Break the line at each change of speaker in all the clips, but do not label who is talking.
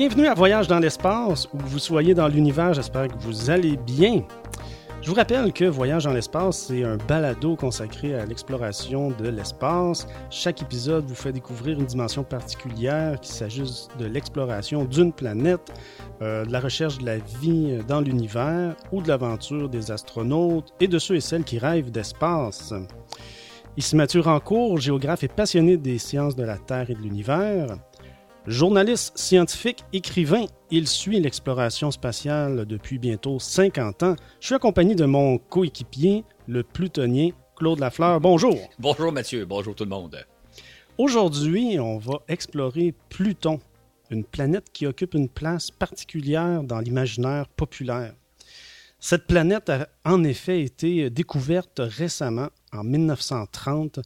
Bienvenue à Voyage dans l'espace, où vous soyez dans l'univers, j'espère que vous allez bien. Je vous rappelle que Voyage dans l'espace, c'est un balado consacré à l'exploration de l'espace. Chaque épisode vous fait découvrir une dimension particulière, qu'il s'agisse de l'exploration d'une planète, euh, de la recherche de la vie dans l'univers ou de l'aventure des astronautes et de ceux et celles qui rêvent d'espace. Ici Mathieu Rancourt, géographe et passionné des sciences de la Terre et de l'univers. Journaliste, scientifique, écrivain, il suit l'exploration spatiale depuis bientôt 50 ans. Je suis accompagné de mon coéquipier, le plutonien Claude Lafleur. Bonjour.
Bonjour Mathieu, bonjour tout le monde.
Aujourd'hui, on va explorer Pluton, une planète qui occupe une place particulière dans l'imaginaire populaire. Cette planète a en effet été découverte récemment, en 1930,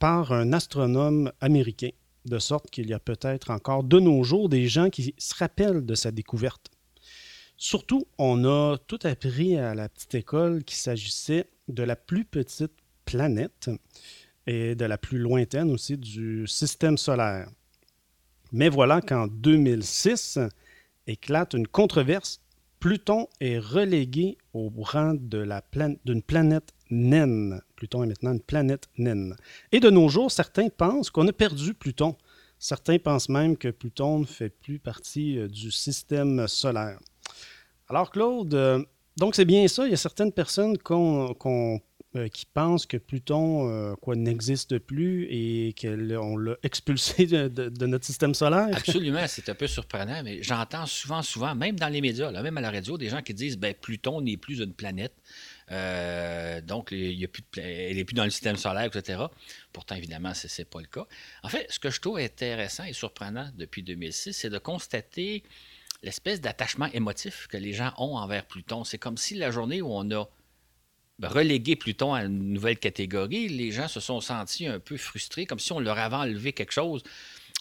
par un astronome américain de sorte qu'il y a peut-être encore de nos jours des gens qui se rappellent de sa découverte. Surtout, on a tout appris à la petite école qu'il s'agissait de la plus petite planète et de la plus lointaine aussi du système solaire. Mais voilà qu'en 2006 éclate une controverse. Pluton est relégué au rang d'une planète naine. Pluton est maintenant une planète naine. Et de nos jours, certains pensent qu'on a perdu Pluton. Certains pensent même que Pluton ne fait plus partie euh, du système solaire. Alors Claude, euh, donc c'est bien ça, il y a certaines personnes euh, qui pensent que Pluton n'existe plus et qu'on l'a expulsé de, notre système solaire.
Absolument, c'est un peu surprenant, mais j'entends souvent, souvent, même dans les médias, là, même à la radio, des gens qui disent ben, Pluton n'est plus une planète. Euh, donc, il elle n'est plus dans le système solaire, etc. Pourtant, évidemment, ce n'est pas le cas. En fait, ce que je trouve intéressant et surprenant depuis 2006, c'est de constater l'espèce d'attachement émotif que les gens ont envers Pluton. C'est comme si la journée où on a relégué Pluton à une nouvelle catégorie, les gens se sont sentis un peu frustrés, comme si on leur avait enlevé quelque chose.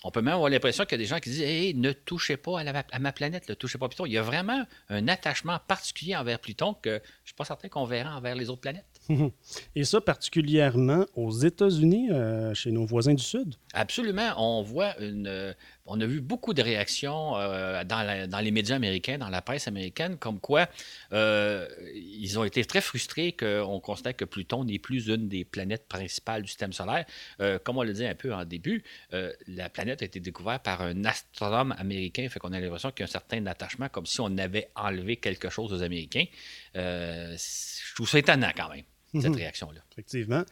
On peut même avoir l'impression qu'il y a des gens qui disent hey, ne touchez pas à, ma planète, ne touchez pas à Pluton. Il y a vraiment un attachement particulier envers Pluton que je ne suis pas certain qu'on verra envers les autres planètes.
Et ça particulièrement aux États-Unis, euh, chez nos voisins du Sud?
Absolument. On voit une. Euh, on a vu beaucoup de réactions euh, dans, les médias américains, dans la presse américaine, comme quoi ils ont été très frustrés qu'on constate que Pluton n'est plus une des planètes principales du système solaire. comme on le dit un peu en début, la planète a été découverte par un astronome américain, fait qu'on a l'impression qu'il y a un certain attachement, comme si on avait enlevé quelque chose aux Américains. je trouve ça étonnant quand même cette mhm. réaction-là.
Effectivement.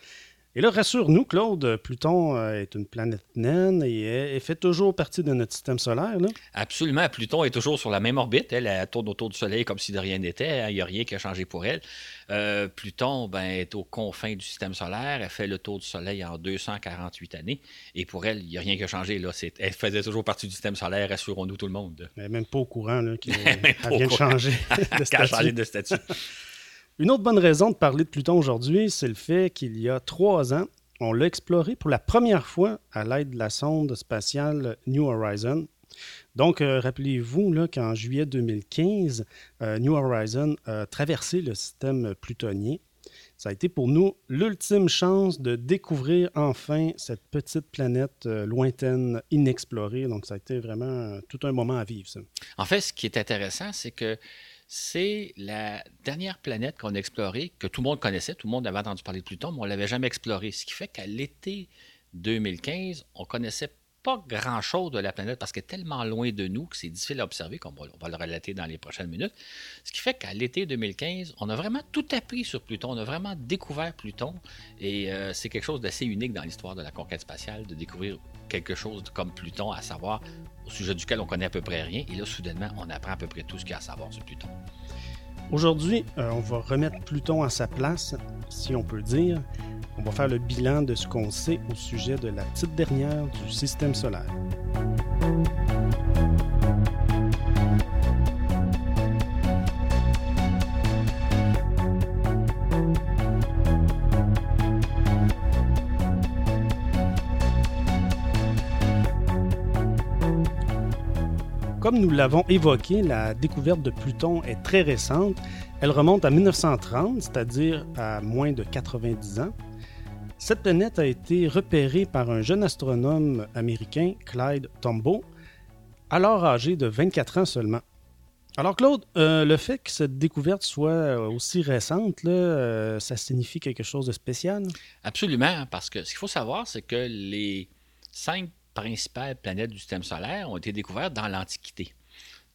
Et là, rassure-nous, Claude, Pluton euh, est une planète naine et elle fait toujours partie de notre système solaire. Là.
Absolument. Pluton est toujours sur la même orbite. Elle, tourne autour du Soleil comme si de rien n'était. Hein. Il n'y a rien qui a changé pour elle. Euh, Pluton ben, est aux confins du système solaire. Elle fait le tour du Soleil en 248 années. Et pour elle, il n'y a rien qui a changé. Là. Elle faisait toujours partie du système solaire, rassurons-nous tout le monde.
Mais même pas au courant qu'elle vient de changer de
statut.
Une autre bonne raison de parler de Pluton aujourd'hui, c'est le fait qu'il y a trois ans, on l'a exploré pour la première fois à l'aide de la sonde spatiale New Horizon. Donc, euh, rappelez-vous qu'en juillet 2015, euh, New Horizon a traversé le système plutonien. Ça a été pour nous l'ultime chance de découvrir enfin cette petite planète euh, lointaine, inexplorée. Donc, ça a été vraiment tout un moment à vivre.
En fait, ce qui est intéressant, c'est que c'est la dernière planète qu'on a explorée, que tout le monde connaissait, tout le monde avait entendu parler de Pluton, mais on ne l'avait jamais explorée. Ce qui fait qu'à l'été 2015, on connaissait pas grand-chose de la planète parce qu'elle est tellement loin de nous que c'est difficile à observer, comme on va le relater dans les prochaines minutes. Ce qui fait qu'à l'été 2015, on a vraiment tout appris sur Pluton, on a vraiment découvert Pluton et euh, c'est quelque chose d'assez unique dans l'histoire de la conquête spatiale de découvrir quelque chose comme Pluton, à savoir au sujet duquel on connaît à peu près rien. Et là, soudainement, on apprend à peu près tout ce qu'il y a à savoir sur Pluton.
Aujourd'hui, euh, on va remettre Pluton à sa place, si on peut dire. On va faire le bilan de ce qu'on sait au sujet de la petite dernière du système solaire. Comme nous l'avons évoqué, la découverte de Pluton est très récente. Elle remonte à 1930, c'est-à-dire à moins de 90 ans. Cette planète a été repérée par un jeune astronome américain, Clyde Tombaugh, alors âgé de 24 ans seulement. Alors Claude, euh, le fait que cette découverte soit euh, aussi récente, euh, ça signifie quelque chose de spécial?
Absolument, parce que ce qu'il faut savoir, c'est que les cinq principales planètes du système solaire ont été découvertes dans l'Antiquité.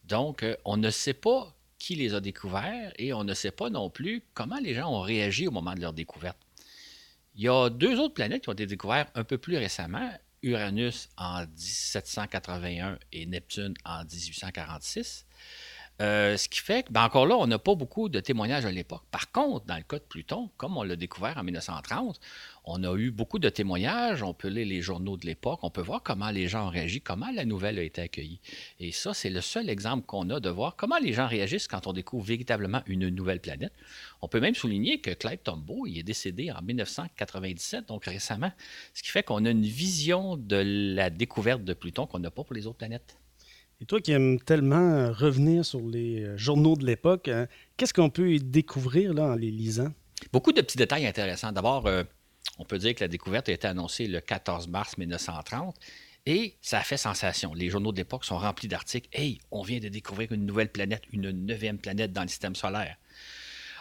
Donc, on ne sait pas qui les a découvertes et on ne sait pas non plus comment les gens ont réagi au moment de leur découverte. Il y a deux autres planètes qui ont été découvertes un peu plus récemment, Uranus en 1781 et Neptune en 1846. Euh, ce qui fait que, ben encore là, on n'a pas beaucoup de témoignages à l'époque. Par contre, dans le cas de Pluton, comme on l'a découvert en 1930, on a eu beaucoup de témoignages, on peut lire les journaux de l'époque, on peut voir comment les gens ont réagi, comment la nouvelle a été accueillie. Et ça, c'est le seul exemple qu'on a de voir comment les gens réagissent quand on découvre véritablement une nouvelle planète. On peut même souligner que Clyde Tombaugh, est décédé en 1997, donc récemment, ce qui fait qu'on a une vision de la découverte de Pluton qu'on n'a pas pour les autres planètes.
Et toi qui aimes tellement revenir sur les euh, journaux de l'époque, hein, qu'est-ce qu'on peut y découvrir là, en les lisant?
Beaucoup de petits détails intéressants. D'abord, euh, on peut dire que la découverte a été annoncée le 14 mars 1930 et ça a fait sensation. Les journaux de l'époque sont remplis d'articles. Hey, on vient de découvrir une nouvelle planète, une neuvième planète dans le système solaire.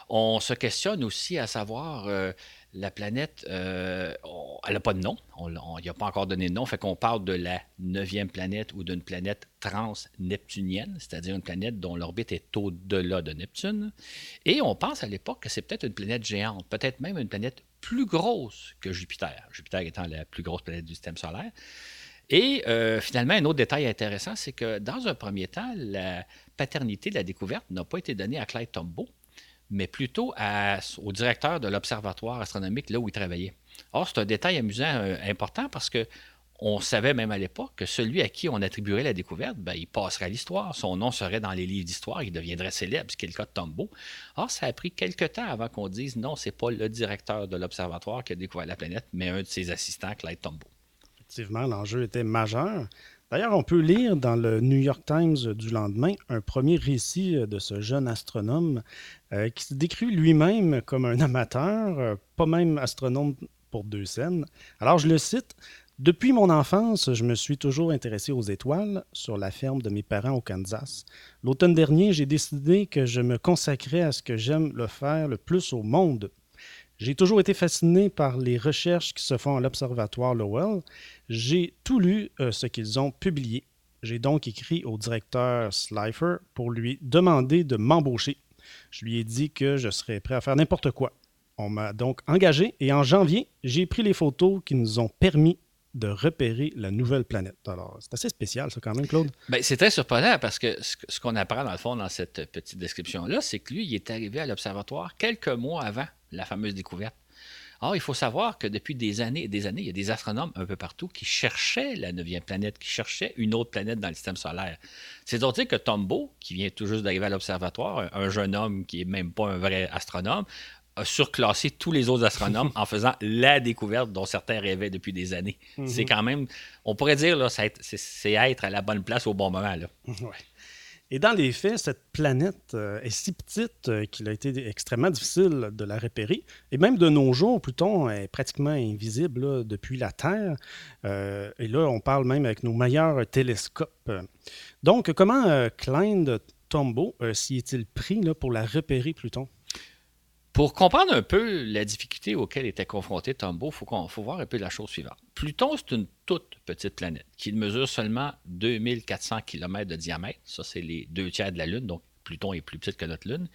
On se questionne aussi à savoir euh, la planète, euh, elle n'a pas de nom. On n'y a pas encore donné de nom. Fait qu'on parle de la neuvième planète ou d'une planète trans-neptunienne, c'est-à-dire une planète dont l'orbite est au-delà de Neptune. Et on pense à l'époque que c'est peut-être une planète géante, peut-être même une planète plus grosse que Jupiter. Jupiter étant la plus grosse planète du système solaire. Et euh, finalement, un autre détail intéressant, c'est que dans un premier temps, la paternité de la découverte n'a pas été donnée à Clyde Tombaugh, mais plutôt au directeur de l'observatoire astronomique là où il travaillait. Or, c'est un détail amusant, euh, important, parce que on savait même à l'époque que celui à qui on attribuerait la découverte, ben, il passerait à l'histoire. Son nom serait dans les livres d'histoire, il deviendrait célèbre, ce qui est le cas de Tombaugh. Or, ça a pris quelques temps avant qu'on dise non, c'est pas le directeur de l'observatoire qui a découvert la planète, mais un de ses assistants, Clyde Tombaugh.
Effectivement, l'enjeu était majeur. D'ailleurs, on peut lire dans le New York Times du lendemain un premier récit de ce jeune astronome euh, qui se décrit lui-même comme un amateur, euh, pas même astronome pour deux scènes. Alors, je le cite. Depuis mon enfance, je me suis toujours intéressé aux étoiles sur la ferme de mes parents au Kansas. L'automne dernier, j'ai décidé que je me consacrais à ce que j'aime le faire le plus au monde, j'ai toujours été fasciné par les recherches qui se font à l'Observatoire Lowell. J'ai tout lu euh, ce qu'ils ont publié. J'ai donc écrit au directeur Slifer pour lui demander de m'embaucher. Je lui ai dit que je serais prêt à faire n'importe quoi. On m'a donc engagé et en janvier, j'ai pris les photos qui nous ont permis de repérer la nouvelle planète. Alors, c'est assez spécial, ça, quand même, Claude.
Bien, c'est très surprenant parce que ce qu'on apprend, dans le fond, dans cette petite description-là, c'est que lui, il est arrivé à l'observatoire quelques mois avant la fameuse découverte. Or, il faut savoir que depuis des années et des années, il y a des astronomes un peu partout qui cherchaient la neuvième planète, qui cherchaient une autre planète dans le système solaire. C'est donc dire que Tombaugh, qui vient tout juste d'arriver à l'observatoire, un jeune homme qui n'est même pas un vrai astronome, a surclassé tous les autres astronomes en faisant la découverte dont certains rêvaient depuis des années. Mhm. C'est quand même, on pourrait dire, là, c'est être à la bonne place au bon moment. Là.
Et dans les faits, cette planète euh, est si petite euh, qu'il a été extrêmement difficile de la repérer. Et même de nos jours, Pluton est pratiquement invisible depuis la Terre. Euh, et là, on parle même avec nos meilleurs télescopes. Donc, comment Klein Tombaugh s'y est-il pris pour la repérer, Pluton?
Pour comprendre un peu la difficulté auquel était confronté Tombaugh, il faut, voir un peu la chose suivante. Pluton, c'est une toute petite planète qui mesure seulement 2400 km de diamètre. Ça, c'est les deux tiers de la Lune, donc Pluton est plus petite que notre Lune.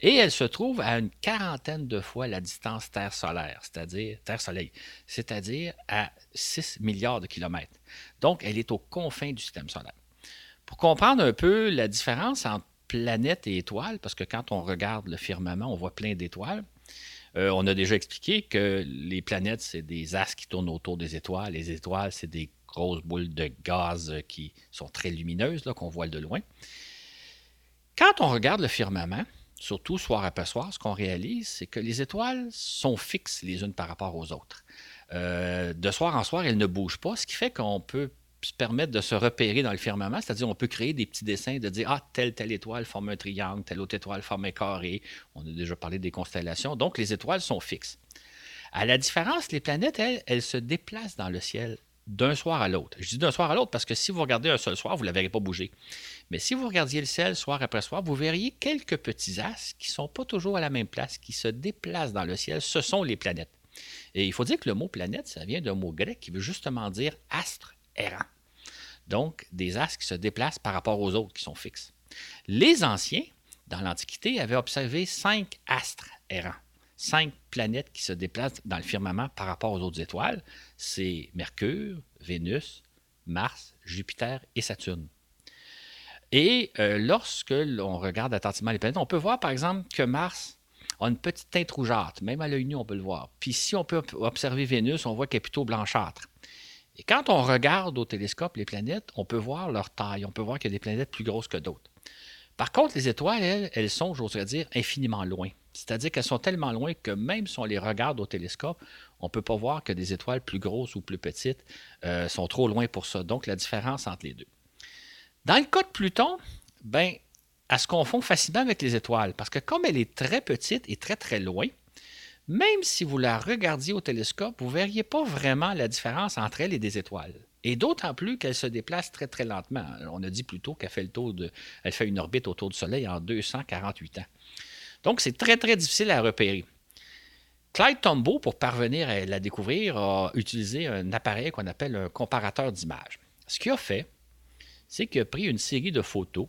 Et elle se trouve à une quarantaine de fois la distance Terre-Solaire, c'est-à-dire Terre-Soleil, c'est-à-dire à 6 milliards de kilomètres. Donc, elle est aux confins du système solaire. Pour comprendre un peu la différence entre planètes et étoiles, parce que quand on regarde le firmament, on voit plein d'étoiles. Euh, on a déjà expliqué que les planètes, c'est des astres qui tournent autour des étoiles. Les étoiles, c'est des grosses boules de gaz qui sont très lumineuses, qu'on voit de loin. Quand on regarde le firmament, surtout soir après soir, ce qu'on réalise, c'est que les étoiles sont fixes les unes par rapport aux autres. Euh, de soir en soir, elles ne bougent pas, ce qui fait qu'on peut se permettre de se repérer dans le firmament, c'est-à-dire on peut créer des petits dessins de dire ah telle telle étoile forme un triangle, telle autre étoile forme un carré. On a déjà parlé des constellations, donc les étoiles sont fixes. À la différence, les planètes elles, elles se déplacent dans le ciel d'un soir à l'autre. Je dis d'un soir à l'autre parce que si vous regardez un seul soir, vous ne la verrez pas bouger. Mais si vous regardiez le ciel soir après soir, vous verriez quelques petits astres qui ne sont pas toujours à la même place, qui se déplacent dans le ciel. Ce sont les planètes. Et il faut dire que le mot planète, ça vient d'un mot grec qui veut justement dire astre errant. Donc, des astres qui se déplacent par rapport aux autres qui sont fixes. Les anciens, dans l'Antiquité, avaient observé cinq astres errants cinq planètes qui se déplacent dans le firmament par rapport aux autres étoiles. C'est Mercure, Vénus, Mars, Jupiter et Saturne. Et euh, lorsque l'on regarde attentivement les planètes, on peut voir par exemple que Mars a une petite teinte rougeâtre. Même à l'œil nu, on peut le voir. Puis si on peut observer Vénus, on voit qu'elle est plutôt blanchâtre. Et quand on regarde au télescope les planètes, on peut voir leur taille. On peut voir qu'il y a des planètes plus grosses que d'autres. Par contre, les étoiles, elles, elles sont, j'oserais dire, infiniment loin. C'est-à-dire qu'elles sont tellement loin que même si on les regarde au télescope, on ne peut pas voir que des étoiles plus grosses ou plus petites euh, sont trop loin pour ça. Donc, la différence entre les deux. Dans le cas de Pluton, ben, elle se confond facilement avec les étoiles parce que comme elle est très petite et très très loin, même si vous la regardiez au télescope, vous ne verriez pas vraiment la différence entre elle et des étoiles. Et d'autant plus qu'elle se déplace très très lentement. On a dit plutôt qu'elle fait le tour de, elle fait une orbite autour du Soleil en 248 ans. Donc, c'est très, très difficile à repérer. Clyde Tombaugh, pour parvenir à la découvrir, a utilisé un appareil qu'on appelle un comparateur d'images. Ce qu'il a fait, c'est qu'il a pris une série de photos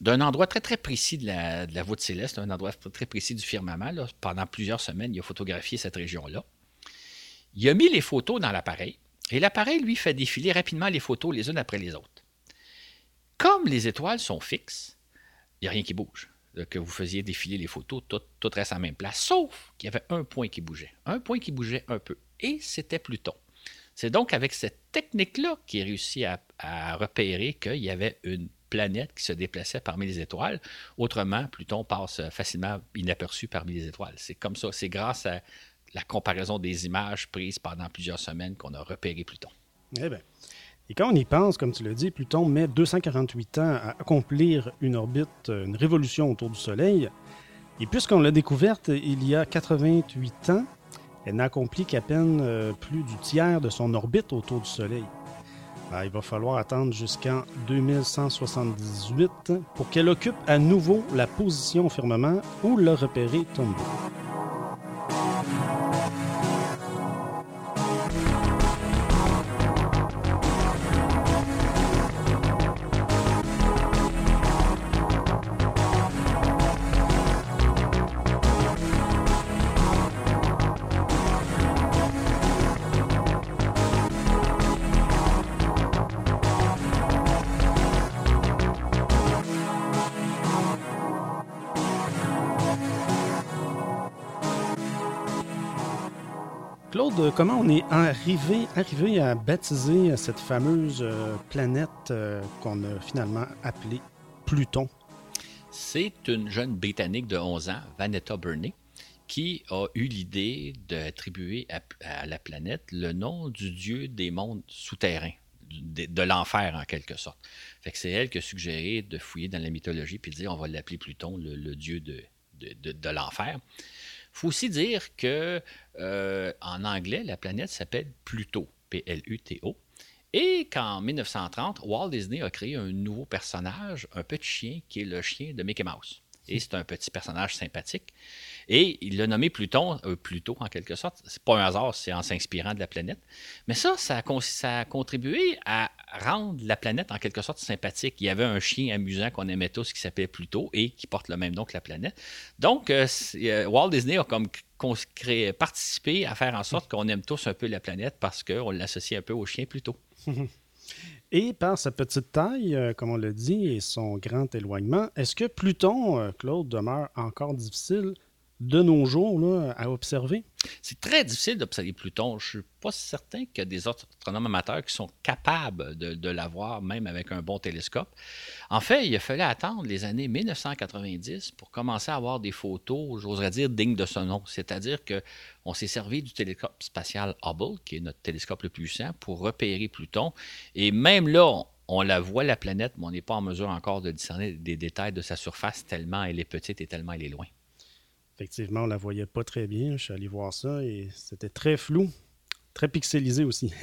d'un endroit très, très précis de la, voûte céleste, un endroit très, précis du firmament. Pendant plusieurs semaines, il a photographié cette région-là. Il a mis les photos dans l'appareil et l'appareil, lui, fait défiler rapidement les photos les unes après les autres. Comme les étoiles sont fixes, il n'y a rien qui bouge que vous faisiez défiler les photos, tout, tout reste à la même place, sauf qu'il y avait un point qui bougeait. Un point qui bougeait un peu. Et c'était Pluton. C'est donc avec cette technique-là qu'il a réussi à, repérer qu'il y avait une planète qui se déplaçait parmi les étoiles. Autrement, Pluton passe facilement inaperçu parmi les étoiles. C'est comme ça. C'est grâce à la comparaison des images prises pendant plusieurs semaines qu'on a repéré Pluton.
Eh bien, et quand on y pense, comme tu l'as dit, Pluton met 248 ans à accomplir une orbite, euh, une révolution autour du Soleil. Et puisqu'on l'a découverte il y a 88 ans, elle n'a accompli qu'à peine euh, plus du tiers de son orbite autour du Soleil. Il va falloir attendre jusqu'en 2178 pour qu'elle occupe à nouveau la position au firmament où l'a repéré Tombaugh. Comment on est arrivé, arrivé à baptiser cette fameuse euh, planète euh, qu'on a finalement appelée Pluton?
C'est une jeune Britannique de 11 ans, Vanetta Burney, qui a eu l'idée d'attribuer à, la planète le nom du dieu des mondes souterrains, de, l'enfer en quelque sorte. Que c'est elle qui a suggéré de fouiller dans la mythologie puis de dire on va l'appeler Pluton, le, dieu de, de l'enfer. Il faut aussi dire que euh, en anglais, la planète s'appelle Pluto, P-L-U-T-O. Et qu'en 1930, Walt Disney a créé un nouveau personnage, un petit chien, qui est le chien de Mickey Mouse. Et c'est un petit personnage sympathique. Et il l'a nommé Pluton, euh, Pluto en quelque sorte. C'est pas un hasard, c'est en s'inspirant de la planète. Mais ça, ça a, contribué à rendre la planète en quelque sorte sympathique. Il y avait un chien amusant qu'on aimait tous qui s'appelait Pluto et qui porte le même nom que la planète. Donc, euh, euh, Walt Disney a comme participé à faire en sorte qu'on aime tous un peu la planète parce qu'on l'associe un peu au chien Pluto.
Et par sa petite taille, comme on l'a dit, et son grand éloignement, est-ce que Pluton, Claude, demeure encore difficile de nos jours à observer?
C'est très difficile d'observer Pluton. Je ne suis pas certain qu'il y a des astronomes amateurs qui sont capables de, l'avoir, même avec un bon télescope. En fait, il a fallu attendre les années 1990 pour commencer à avoir des photos, j'oserais dire, dignes de ce nom. C'est-à-dire qu'on s'est servi du télescope spatial Hubble, qui est notre télescope le plus puissant, pour repérer Pluton. Et même là, on la voit, la planète, mais on n'est pas en mesure encore de discerner des détails de sa surface tellement elle est petite et tellement elle est loin.
Effectivement, on la voyait pas très bien. Je suis allé voir ça et c'était très flou. Très pixelisé aussi.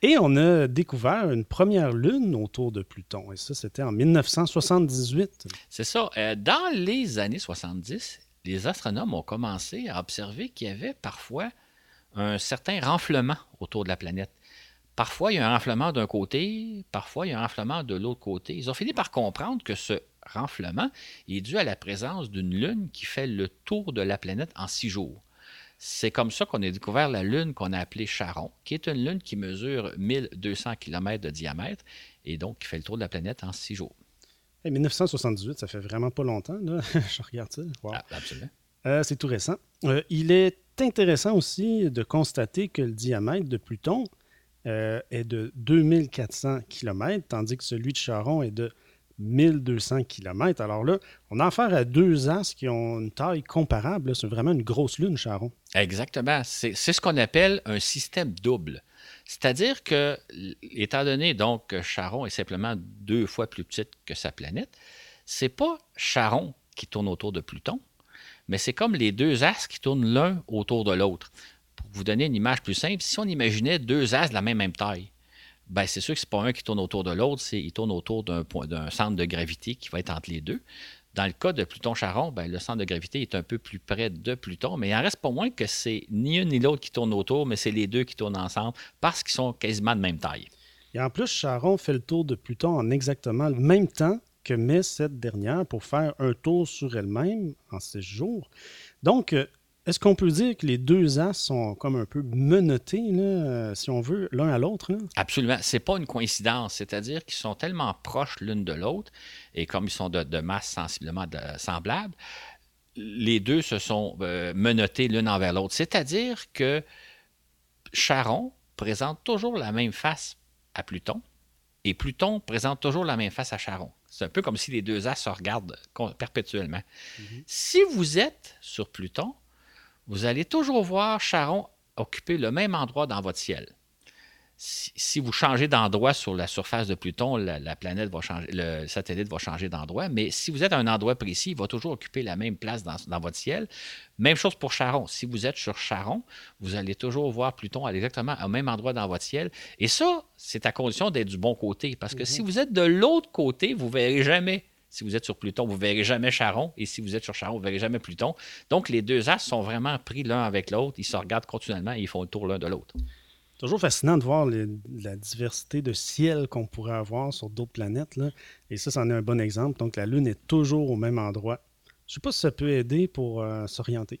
Et on a découvert une première lune autour de Pluton. Et ça, c'était en 1978.
C'est ça. Euh, dans les années 70, les astronomes ont commencé à observer qu'il y avait parfois un certain renflement autour de la planète. Parfois, il y a un renflement d'un côté, parfois, il y a un renflement de l'autre côté. Ils ont fini par comprendre que ce renflement est dû à la présence d'une lune qui fait le tour de la planète en six jours. C'est comme ça qu'on a découvert la Lune qu'on a appelée Charon, qui est une Lune qui mesure 1200 km de diamètre et donc qui fait le tour de la planète en six jours.
1978, ça fait vraiment pas longtemps. Là. Je regarde ça.
Ah, absolument.
Euh, c'est tout récent. Euh, il est intéressant aussi de constater que le diamètre de Pluton euh, est de 2400 km, tandis que celui de Charon est de 1200 km. Alors là, on a affaire à deux astres qui ont une taille comparable. C'est vraiment une grosse lune, Charon.
Exactement. C'est ce qu'on appelle un système double. C'est-à-dire que, étant donné donc que Charon est simplement deux fois plus petite que sa planète, c'est pas Charon qui tourne autour de Pluton, mais c'est comme les deux astres qui tournent l'un autour de l'autre. Pour vous donner une image plus simple, si on imaginait deux astres de la même taille, ben c'est sûr que ce n'est pas un qui tourne autour de l'autre, c'est il tourne autour d'un d'un centre de gravité qui va être entre les deux. Dans le cas de Pluton-Charon, ben, le centre de gravité est un peu plus près de Pluton, mais il en reste pas moins que c'est ni une ni l'autre qui tourne autour, mais c'est les deux qui tournent ensemble parce qu'ils sont quasiment de même taille.
Et en plus, Charon fait le tour de Pluton en exactement le même temps que met cette dernière pour faire un tour sur elle-même en six jours. Donc, euh, est-ce qu'on peut dire que les deux as sont comme un peu menottés, euh, si on veut, l'un à l'autre?
Absolument. C'est pas une coïncidence. C'est-à-dire qu'ils sont tellement proches l'une de l'autre, et comme ils sont de, masse sensiblement semblable, les deux se sont euh, menottés l'une envers l'autre. C'est-à-dire que Charon présente toujours la même face à Pluton, et Pluton présente toujours la même face à Charon. C'est un peu comme si les deux as se regardent perpétuellement. Mm-hmm. Si vous êtes sur Pluton, vous allez toujours voir Charon occuper le même endroit dans votre ciel. Si, vous changez d'endroit sur la surface de Pluton, la, planète va changer, le satellite va changer d'endroit, mais si vous êtes à un endroit précis, il va toujours occuper la même place dans, votre ciel. Même chose pour Charon. Si vous êtes sur Charon, vous allez toujours voir Pluton exactement au même endroit dans votre ciel. Et ça, c'est à condition d'être du bon côté, parce que si mhm. vous êtes de l'autre côté, vous ne verrez jamais si vous êtes sur Pluton, vous ne verrez jamais Charon. Et si vous êtes sur Charon, vous ne verrez jamais Pluton. Donc, les deux astres sont vraiment pris l'un avec l'autre. Ils se regardent continuellement et ils font le tour l'un de l'autre.
Toujours fascinant de voir la diversité de ciel qu'on pourrait avoir sur d'autres planètes. Là. Et ça, c'en est un bon exemple. Donc, la Lune est toujours au même endroit. Je ne sais pas si ça peut aider pour euh, s'orienter.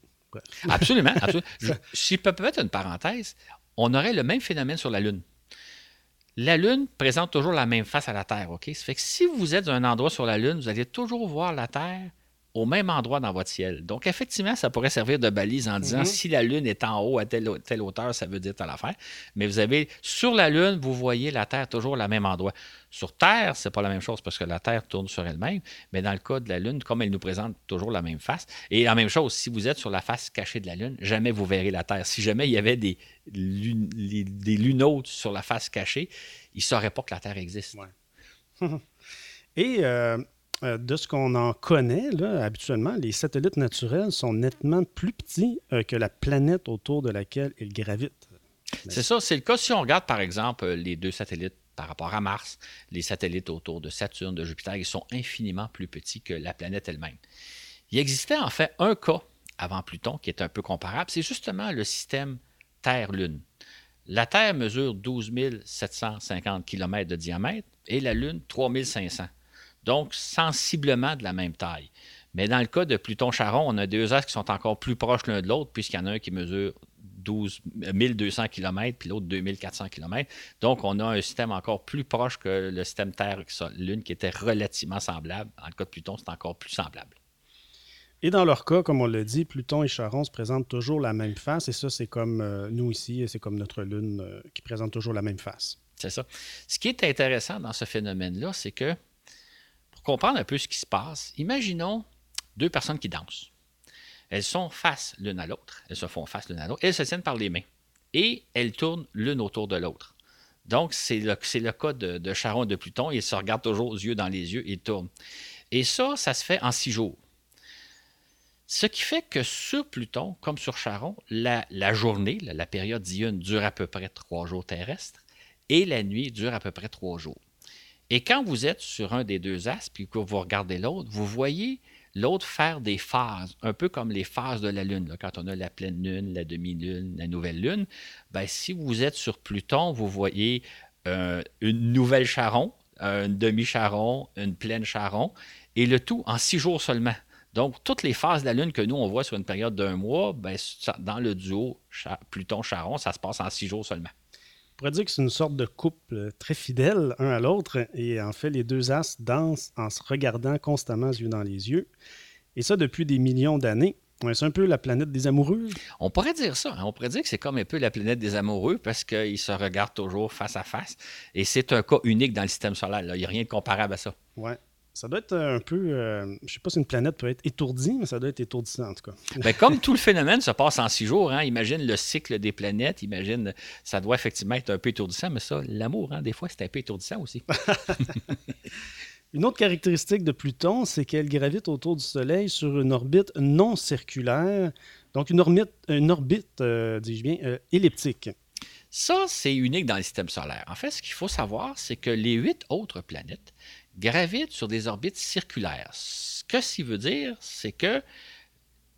Absolument. absolument. si je peux mettre une parenthèse, on aurait le même phénomène sur la Lune la Lune présente toujours la même face à la Terre, OK? Ça fait que si vous êtes à un endroit sur la Lune, vous allez toujours voir la Terre au même endroit dans votre ciel. Donc, effectivement, ça pourrait servir de balise en disant mhm. si la Lune est en haut à telle, telle hauteur, ça veut dire telle affaire. Mais vous avez sur la Lune, vous voyez la Terre toujours au même endroit. Sur Terre, c'est pas la même chose parce que la Terre tourne sur elle-même. Mais dans le cas de la Lune, comme elle nous présente toujours la même face, et la même chose, si vous êtes sur la face cachée de la Lune, jamais vous verrez la Terre. Si jamais il y avait des, des lunautes sur la face cachée, ils ne sauraient pas que la Terre existe.
et euh, euh, de ce qu'on en connaît, habituellement, les satellites naturels sont nettement plus petits euh, que la planète autour de laquelle ils gravitent.
C'est ça, c'est le cas si on regarde par exemple les deux satellites par rapport à Mars, les satellites autour de Saturne, de Jupiter, ils sont infiniment plus petits que la planète elle-même. Il existait en fait un cas avant Pluton qui est un peu comparable, c'est justement le système Terre-Lune. La Terre mesure 12 750 km de diamètre et la Lune 3500 donc sensiblement de la même taille. Mais dans le cas de Pluton-Charon, on a deux astres qui sont encore plus proches l'un de l'autre, puisqu'il y en a un qui mesure 12, 1200 km, puis l'autre 2400 km. Donc, on a un système encore plus proche que le système Terre-Lune, qui était relativement semblable. Dans le cas de Pluton, c'est encore plus semblable.
Et dans leur cas, comme on l'a dit, Pluton et Charon se présentent toujours la même face, et ça, c'est comme euh, nous ici, c'est comme notre Lune euh, qui présente toujours la même face.
C'est ça. Ce qui est intéressant dans ce phénomène-là, c'est que comprendre un peu ce qui se passe, imaginons deux personnes qui dansent. Elles sont face l'une à l'autre. Elles se font face l'une à l'autre. Elles se tiennent par les mains. Et elles tournent l'une autour de l'autre. Donc, c'est le, le, cas de, Charon et de Pluton. Ils se regardent toujours aux yeux dans les yeux et tournent. Et ça, ça se fait en six jours. Ce qui fait que sur Pluton, comme sur Charon, la, journée, la, période diurne, dure à peu près trois jours terrestres et la nuit dure à peu près trois jours. Et quand vous êtes sur un des deux astres, puis que vous regardez l'autre, vous voyez l'autre faire des phases, un peu comme les phases de la Lune. quand on a la pleine Lune, la demi-Lune, la nouvelle Lune, ben, si vous êtes sur Pluton, vous voyez euh, une nouvelle Charon, un demi-Charon, une pleine Charon, et le tout en six jours seulement. Donc, toutes les phases de la Lune que nous, on voit sur une période d'un mois, ben, dans le duo Pluton-Charon, ça se passe en six jours seulement.
On pourrait dire que c'est une sorte de couple très fidèle un à l'autre, et en fait, les deux astres dansent en se regardant constamment yeux dans les yeux, et ça depuis des millions d'années. c'est un peu la planète des amoureux.
On pourrait dire ça. Hein. On pourrait dire que c'est comme un peu la planète des amoureux parce qu'ils se regardent toujours face à face. Et c'est un cas unique dans le système solaire. Il n'y a rien de comparable à ça.
Ouais. Ça doit être un peu. Je euh, je sais pas si une planète peut être étourdie, mais ça doit être étourdissant en tout cas.
Ben, comme tout le phénomène se passe en six jours, hein, imagine le cycle des planètes, imagine, ça doit effectivement être un peu étourdissant, mais ça, l'amour, hein, des fois, c'est un peu étourdissant aussi.
une autre caractéristique de Pluton, c'est qu'elle gravite autour du Soleil sur une orbite non circulaire, donc une orbite, une orbite euh, dis-je bien, euh, elliptique.
Ça, c'est unique dans le système solaire. En fait, ce qu'il faut savoir, c'est que les huit autres planètes gravitent sur des orbites circulaires. Ce que ça veut dire, c'est que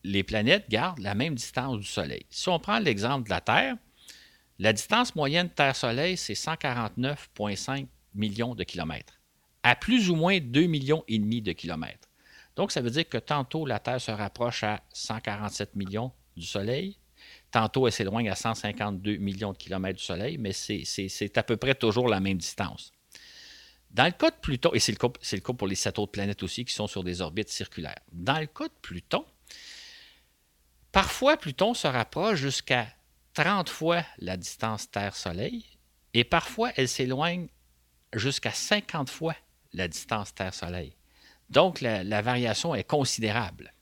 les planètes gardent la même distance du Soleil. Si on prend l'exemple de la Terre, la distance moyenne Terre-Soleil, c'est 149,5 millions de kilomètres, à plus ou moins 2 millions et demi de kilomètres. Donc, ça veut dire que tantôt la Terre se rapproche à 147 millions du Soleil, tantôt elle s'éloigne à 152 millions de kilomètres du Soleil, mais c'est à peu près toujours la même distance. Dans le cas de Pluton, et c'est le, cas, pour les sept autres planètes aussi qui sont sur des orbites circulaires, dans le cas de Pluton, parfois Pluton se rapproche jusqu'à 30 fois la distance Terre-Soleil, et parfois elle s'éloigne jusqu'à 50 fois la distance Terre-Soleil. Donc la, variation est considérable.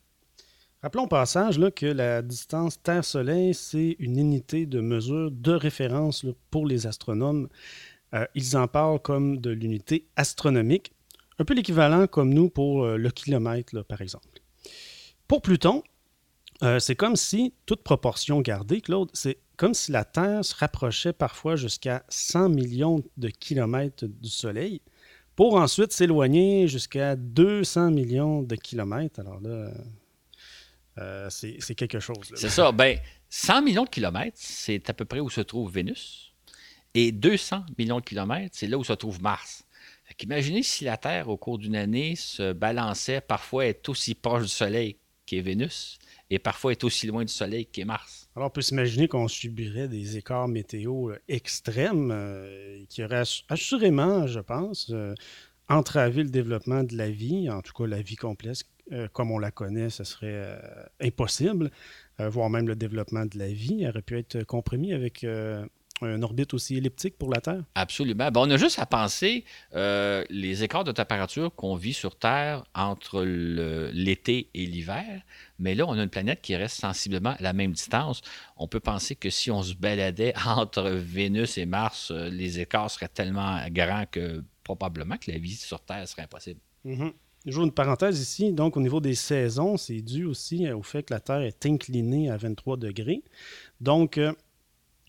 Rappelons au passage que la distance Terre-Soleil, c'est une unité de mesure de référence pour les astronomes. Euh, ils en parlent comme de l'unité astronomique, un peu l'équivalent comme nous pour euh, le kilomètre, par exemple. Pour Pluton, euh, c'est comme si, toute proportion gardée, Claude, c'est comme si la Terre se rapprochait parfois jusqu'à 100 millions de kilomètres du Soleil, pour ensuite s'éloigner jusqu'à 200 millions de kilomètres. Alors là, c'est quelque chose.
C'est ça. Ben, 100 millions de kilomètres, c'est à peu près où se trouve Vénus. Et 200 millions de kilomètres, c'est là où se trouve Mars. Imaginez si la Terre, au cours d'une année, se balançait, parfois est aussi proche du Soleil qu'est Vénus, et parfois est aussi loin du Soleil qu'est Mars.
Alors, on peut s'imaginer qu'on subirait des écarts météo euh, extrêmes euh, qui auraient assurément, je pense, euh, entravé le développement de la vie, en tout cas la vie complexe comme on la connaît, ce serait impossible, voire même le développement de la vie aurait pu être compromis avec une orbite aussi elliptique pour la Terre?
Absolument. on a juste à penser euh, les écarts de température qu'on vit sur Terre entre l'été et l'hiver, mais là, on a une planète qui reste sensiblement à la même distance. On peut penser que si on se baladait entre Vénus et Mars, euh, les écarts seraient tellement grands que probablement que la vie sur Terre serait impossible.
Je joue une parenthèse ici. Donc, au niveau des saisons, c'est dû aussi au fait que la Terre est inclinée à 23 degrés. Donc, euh,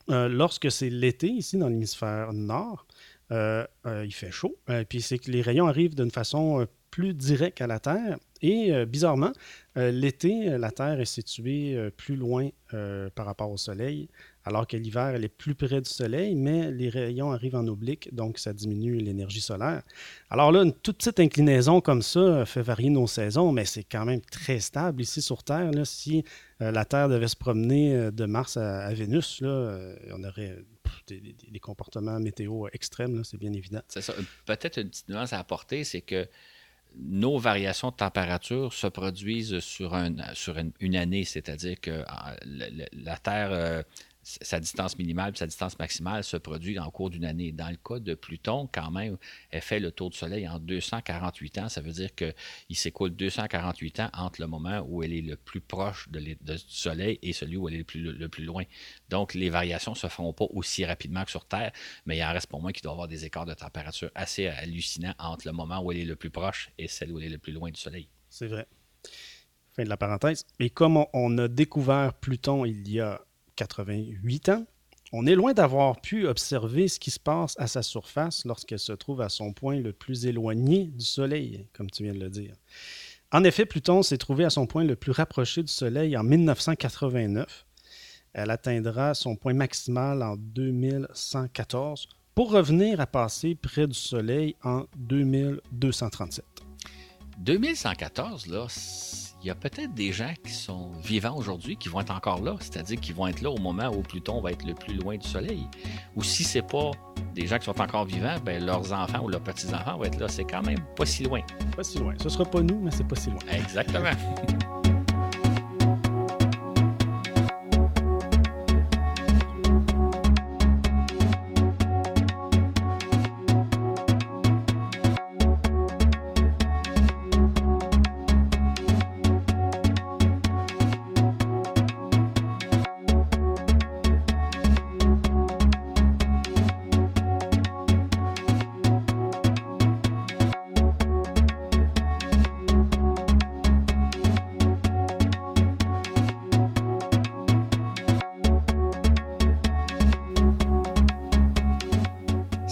euh, lorsque c'est l'été ici dans l'hémisphère nord, euh, euh, il fait chaud. puis c'est que les rayons arrivent d'une façon plus directe à la Terre. Et bizarrement, l'été, la Terre est située plus loin par rapport au Soleil alors que l'hiver, elle est plus près du Soleil, mais les rayons arrivent en oblique, donc ça diminue l'énergie solaire. Alors là, une toute petite inclinaison comme ça fait varier nos saisons, mais c'est quand même très stable ici sur Terre. si euh, la Terre devait se promener euh, de Mars à, Vénus, euh, on aurait des, comportements météo extrêmes, c'est bien évident.
C'est. Peut-être une petite nuance à apporter, c'est que nos variations de température se produisent sur une, année, c'est-à-dire que la, Terre sa distance minimale et sa distance maximale se produit en cours d'une année. Dans le cas de Pluton, quand même, elle fait le tour du Soleil en 248 ans. Ça veut dire qu'il s'écoule 248 ans entre le moment où elle est le plus proche de du Soleil et celui où elle est le plus, loin. Donc, les variations ne se feront pas aussi rapidement que sur Terre, mais il en reste pour moi qu'il doit y avoir des écarts de température assez hallucinants entre le moment où elle est le plus proche et celle où elle est le plus loin du Soleil.
C'est vrai. Fin de la parenthèse. Et comme on a découvert Pluton il y a 88 ans, on est loin d'avoir pu observer ce qui se passe à sa surface lorsqu'elle se trouve à son point le plus éloigné du Soleil, comme tu viens de le dire. En effet, Pluton s'est trouvé à son point le plus rapproché du Soleil en 1989. Elle atteindra son point maximal en 2114 pour revenir à passer près du Soleil en 2237.
2114, là, il y a peut-être des gens qui sont vivants aujourd'hui qui vont être encore là, c'est-à-dire qui vont être là au moment où Pluton va être le plus loin du Soleil. Ou si c'est pas des gens qui sont encore vivants, ben leurs enfants ou leurs petits-enfants vont être là. C'est quand même pas si loin.
Pas si loin. Ce sera pas nous, mais c'est pas si loin.
Exactement.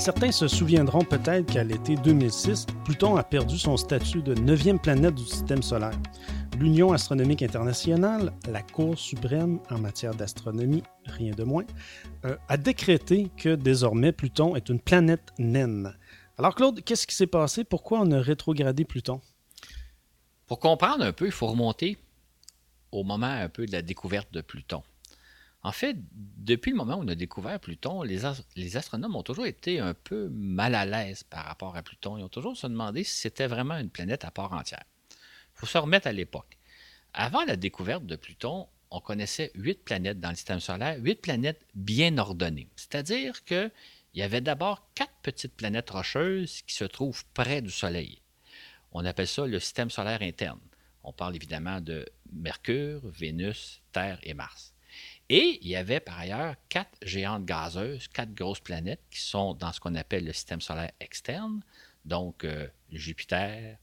Certains se souviendront peut-être qu'à l'été 2006, Pluton a perdu son statut de neuvième planète du système solaire. L'Union astronomique internationale, la Cour suprême en matière d'astronomie, rien de moins, euh, a décrété que désormais Pluton est une planète naine. Alors Claude, qu'est-ce qui s'est passé? Pourquoi on a rétrogradé Pluton?
Pour comprendre un peu, il faut remonter au moment un peu de la découverte de Pluton. En fait, depuis le moment où on a découvert Pluton, les, astronomes ont toujours été un peu mal à l'aise par rapport à Pluton. Ils ont toujours se demandé si c'était vraiment une planète à part entière. Il faut se remettre à l'époque. Avant la découverte de Pluton, on connaissait huit planètes dans le système solaire, huit planètes bien ordonnées. C'est-à-dire qu'il y avait d'abord quatre petites planètes rocheuses qui se trouvent près du Soleil. On appelle ça le système solaire interne. On parle évidemment de Mercure, Vénus, Terre et Mars. Et il y avait par ailleurs quatre géantes gazeuses, quatre grosses planètes qui sont dans ce qu'on appelle le système solaire externe, donc euh, Jupiter,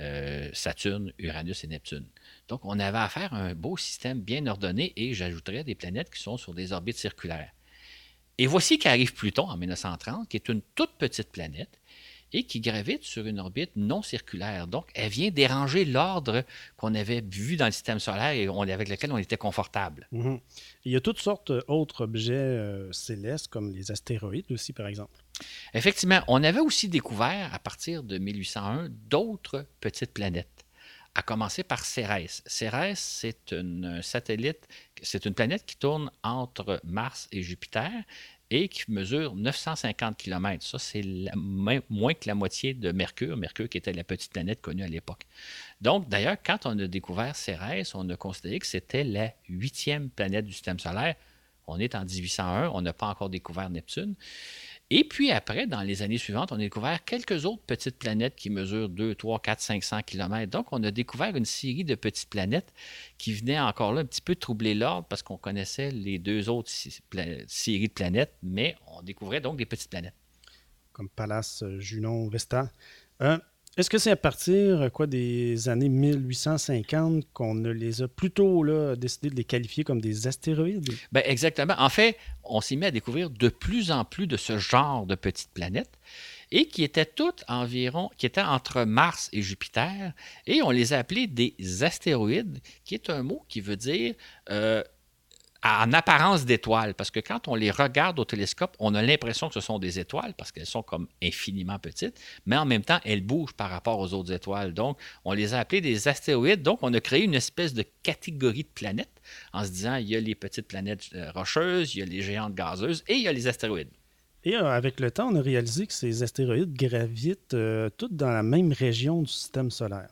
euh, Saturne, Uranus et Neptune. Donc on avait affaire à un beau système bien ordonné et j'ajouterais des planètes qui sont sur des orbites circulaires. Et voici qu'arrive Pluton en 1930, qui est une toute petite planète et qui gravite sur une orbite non circulaire. Donc, elle vient déranger l'ordre qu'on avait vu dans le système solaire et avec lequel on était confortable.
Mhm. Il y a toutes sortes d'autres objets euh, célestes, comme les astéroïdes aussi, par exemple.
Effectivement, on avait aussi découvert, à partir de 1801, d'autres petites planètes à commencer par Cérès. Cérès, c'est un satellite, c'est une planète qui tourne entre Mars et Jupiter et qui mesure 950 km. Ça, c'est moins que la moitié de Mercure, Mercure qui était la petite planète connue à l'époque. Donc, d'ailleurs, quand on a découvert Cérès, on a considéré que c'était la huitième planète du système solaire. On est en 1801, on n'a pas encore découvert Neptune. Et puis après, dans les années suivantes, on a découvert quelques autres petites planètes qui mesurent 2, 3, 4, 500 km. Donc, on a découvert une série de petites planètes qui venaient encore là un petit peu troubler l'ordre parce qu'on connaissait les deux autres séries de planètes, mais on découvrait donc des petites planètes.
Comme Pallas, Junon, Vesta. Est-ce que c'est à partir quoi, des années 1850 qu'on les a plutôt là, décidé de les qualifier comme des astéroïdes?
Ben exactement. En fait, on s'est mis à découvrir de plus en plus de ce genre de petites planètes et qui étaient toutes environ, qui étaient entre Mars et Jupiter, et on les a appelées des astéroïdes, qui est un mot qui veut dire euh, en apparence d'étoiles, parce que quand on les regarde au télescope, on a l'impression que ce sont des étoiles, parce qu'elles sont comme infiniment petites, mais en même temps, elles bougent par rapport aux autres étoiles. Donc, on les a appelées des astéroïdes. Donc, on a créé une espèce de catégorie de planètes en se disant, il y a les petites planètes euh, rocheuses, il y a les géantes gazeuses et il y a les astéroïdes.
Et euh, avec le temps, on a réalisé que ces astéroïdes gravitent euh, toutes dans la même région du système solaire,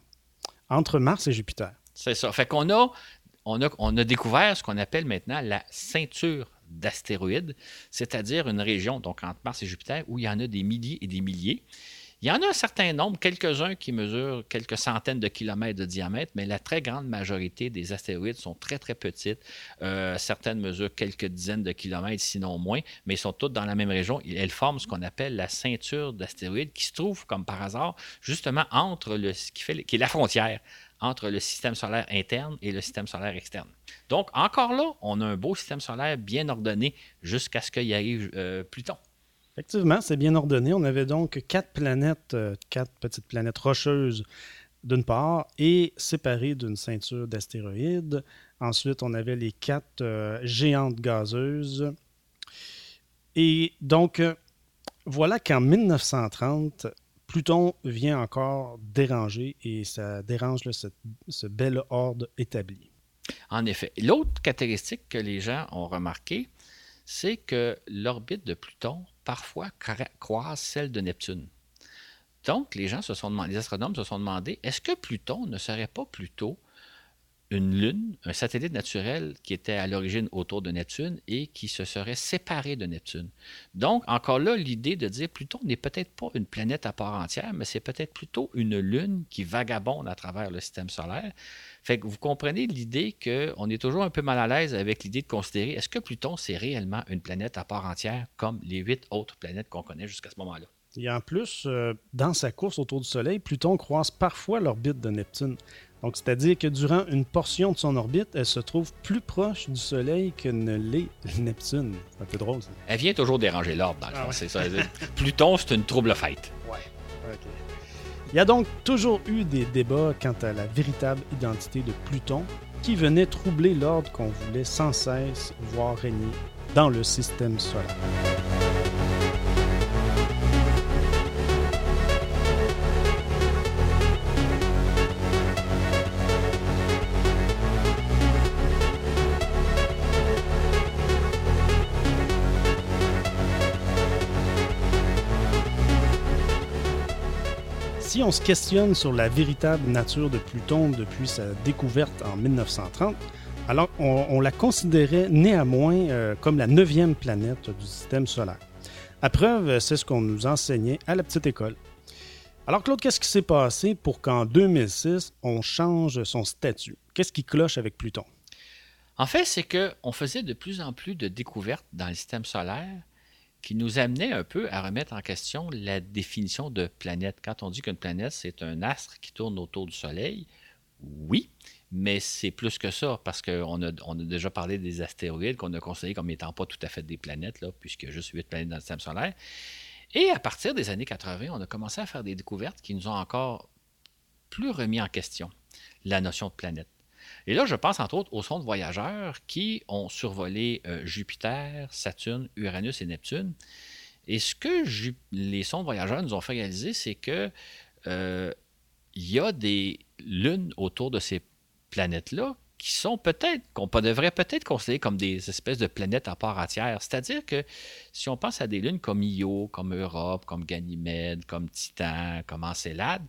entre Mars et Jupiter.
C'est ça. Fait qu'on a on a, découvert ce qu'on appelle maintenant la ceinture d'astéroïdes, c'est-à-dire une région, donc entre Mars et Jupiter, où il y en a des milliers et des milliers. Il y en a un certain nombre, quelques-uns qui mesurent quelques centaines de kilomètres de diamètre, mais la très grande majorité des astéroïdes sont très, très petites. Euh, certaines mesurent quelques dizaines de kilomètres, sinon moins, mais ils sont toutes dans la même région. Elles forment ce qu'on appelle la ceinture d'astéroïdes qui se trouve, comme par hasard, justement entre le, ce qui, fait, qui est la frontière entre le système solaire interne et le système solaire externe. Donc, encore là, on a un beau système solaire bien ordonné jusqu'à ce qu'il arrive euh, Pluton.
Effectivement, c'est bien ordonné. On avait donc quatre planètes, euh, quatre petites planètes rocheuses d'une part, et séparées d'une ceinture d'astéroïdes. Ensuite, on avait les quatre euh, géantes gazeuses. Et donc, voilà qu'en 1930, Pluton vient encore déranger et ça dérange ce bel ordre établi.
En effet. L'autre caractéristique que les gens ont remarqué, c'est que l'orbite de Pluton parfois croise celle de Neptune. Donc, les astronomes se sont demandé, est-ce que Pluton ne serait pas plutôt une lune, un satellite naturel qui était à l'origine autour de Neptune et qui se serait séparé de Neptune. Donc, encore là, l'idée de dire Pluton n'est peut-être pas une planète à part entière, mais c'est peut-être plutôt une lune qui vagabonde à travers le système solaire. Fait que vous comprenez l'idée qu'on est toujours un peu mal à l'aise avec l'idée de considérer est-ce que Pluton, c'est réellement une planète à part entière comme les huit autres planètes qu'on connaît jusqu'à ce moment-là?
Et en plus, euh, dans sa course autour du Soleil, Pluton croise parfois l'orbite de Neptune. Donc, c'est-à-dire que durant une portion de son orbite, elle se trouve plus proche du Soleil que ne l'est Neptune. C'est un peu drôle, ça.
Elle vient toujours déranger l'ordre, dans le ah c'est ça. Pluton, c'est une trouble fête.
Ouais. Il y a donc toujours eu des débats quant à la véritable identité de Pluton, qui venait troubler l'ordre qu'on voulait sans cesse voir régner dans le système solaire. Si on se questionne sur la véritable nature de Pluton depuis sa découverte en 1930, alors on, la considérait néanmoins euh, comme la neuvième planète du système solaire. À preuve, c'est ce qu'on nous enseignait à la petite école. Alors Claude, qu'est-ce qui s'est passé pour qu'en 2006, on change son statut? Qu'est-ce qui cloche avec Pluton?
En fait, c'est qu'on faisait de plus en plus de découvertes dans le système solaire qui nous amenait un peu à remettre en question la définition de planète. Quand on dit qu'une planète, c'est un astre qui tourne autour du Soleil, oui, mais c'est plus que ça, parce qu'on a, déjà parlé des astéroïdes qu'on a considérés comme n'étant pas tout à fait des planètes, là, puisqu'il y a juste huit planètes dans le système solaire. Et à partir des années 80, on a commencé à faire des découvertes qui nous ont encore plus remis en question la notion de planète. Et là, je pense entre autres aux sondes voyageurs qui ont survolé euh, Jupiter, Saturne, Uranus et Neptune. Et ce que les sondes voyageurs nous ont fait réaliser, c'est que euh, il y a des lunes autour de ces planètes-là qui sont peut-être, qu'on devrait peut-être considérer comme des espèces de planètes à part entière. C'est-à-dire que si on pense à des lunes comme Io, comme Europe, comme Ganymède, comme Titan, comme Encelade,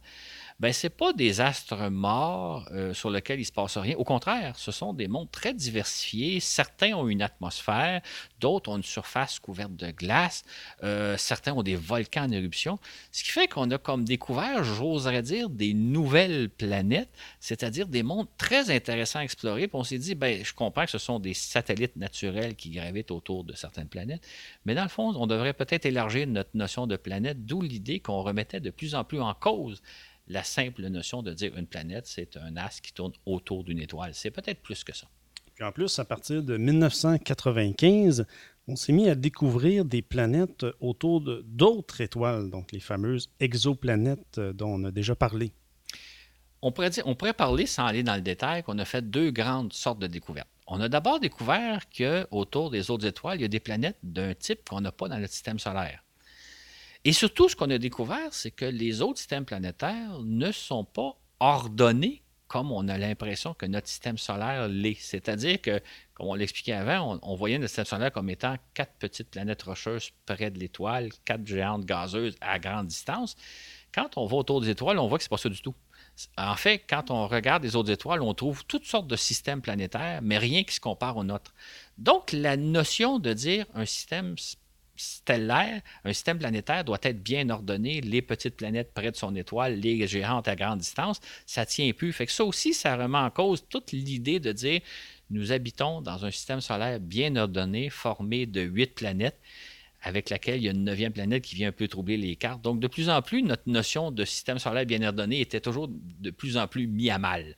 ben c'est pas des astres morts euh, sur lesquels il se passe rien. Au contraire, ce sont des mondes très diversifiés. Certains ont une atmosphère, d'autres ont une surface couverte de glace, euh, certains ont des volcans en éruption. Ce qui fait qu'on a comme découvert, j'oserais dire, des nouvelles planètes, c'est-à-dire des mondes très intéressants à explorer. Puis on s'est dit, ben je comprends que ce sont des satellites naturels qui gravitent autour de certaines planètes, mais dans le fond, on devrait peut-être élargir notre notion de planète, d'où l'idée qu'on remettait de plus en plus en cause la simple notion de dire une planète, c'est un astre qui tourne autour d'une étoile. C'est peut-être plus que ça.
Puis en plus, à partir de 1995, on s'est mis à découvrir des planètes autour d'autres étoiles, donc les fameuses exoplanètes euh, dont on a déjà parlé.
On pourrait, dire, on pourrait parler, sans aller dans le détail, qu'on a fait deux grandes sortes de découvertes. On a d'abord découvert qu'autour des autres étoiles, il y a des planètes d'un type qu'on n'a pas dans notre système solaire. Et surtout, ce qu'on a découvert, c'est que les autres systèmes planétaires ne sont pas ordonnés comme on a l'impression que notre système solaire l'est. C'est-à-dire que, comme on l'expliquait avant, on, voyait notre système solaire comme étant quatre petites planètes rocheuses près de l'étoile, quatre géantes gazeuses à grande distance. Quand on va autour des étoiles, on voit que ce n'est pas ça du tout. En fait, quand on regarde les autres étoiles, on trouve toutes sortes de systèmes planétaires, mais rien qui se compare au nôtre. Donc, la notion de dire un système stellaire, un système planétaire doit être bien ordonné, les petites planètes près de son étoile, les géantes à grande distance, ça tient plus. Fait que ça aussi, ça remet en cause toute l'idée de dire nous habitons dans un système solaire bien ordonné, formé de huit planètes, avec laquelle il y a une neuvième planète qui vient un peu troubler les cartes. Donc, de plus en plus, notre notion de système solaire bien ordonné était toujours de plus en plus mis à mal.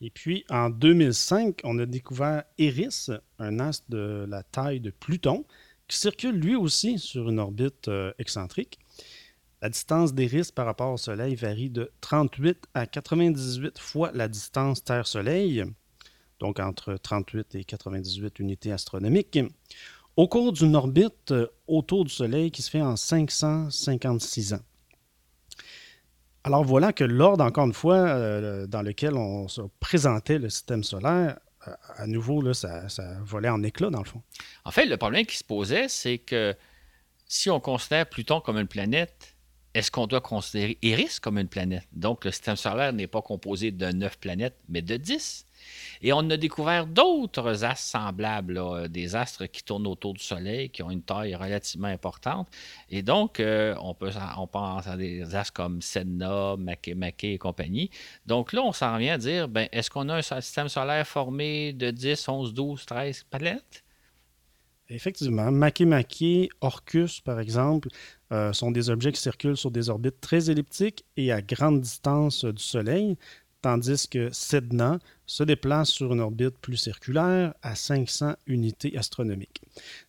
Et puis, en 2005, on a découvert Eris, un astre de la taille de Pluton, qui circule lui aussi sur une orbite euh, excentrique. La distance d'Eris par rapport au Soleil varie de 38 à 98 fois la distance Terre-Soleil, donc entre 38 et 98 unités astronomiques, au cours d'une orbite euh, autour du Soleil qui se fait en 556 ans. Alors voilà que l'ordre, encore une fois, euh, dans lequel on se présentait le système solaire, à nouveau, là, ça, volait en éclats, dans le fond.
En fait, le problème qui se posait, c'est que si on considère Pluton comme une planète, est-ce qu'on doit considérer Eris comme une planète? Donc, le système solaire n'est pas composé de neuf planètes, mais de dix. Et on a découvert d'autres astres semblables, des astres qui tournent autour du Soleil, qui ont une taille relativement importante. Et donc, euh, on, peut, pense à des astres comme Sedna, Makemake et compagnie. Donc là, on s'en vient à dire, ben, est-ce qu'on a un système solaire formé de 10, 11, 12, 13 planètes?
Effectivement. Makemake, Orcus, par exemple, euh, sont des objets qui circulent sur des orbites très elliptiques et à grande distance du Soleil tandis que Sedna se déplace sur une orbite plus circulaire à 500 unités astronomiques.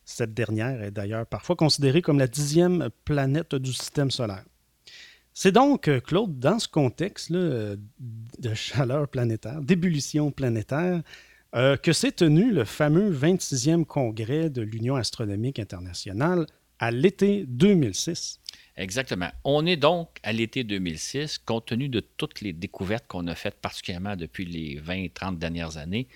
Cette dernière est d'ailleurs parfois considérée comme la dixième planète du système solaire. C'est donc, Claude, dans ce contexte de chaleur planétaire, d'ébullition planétaire, euh, que s'est tenu le fameux 26e congrès de l'Union astronomique internationale à l'été 2006.
Exactement. On est donc à l'été 2006, compte tenu de toutes les découvertes qu'on a faites, particulièrement depuis les 20-30 dernières années,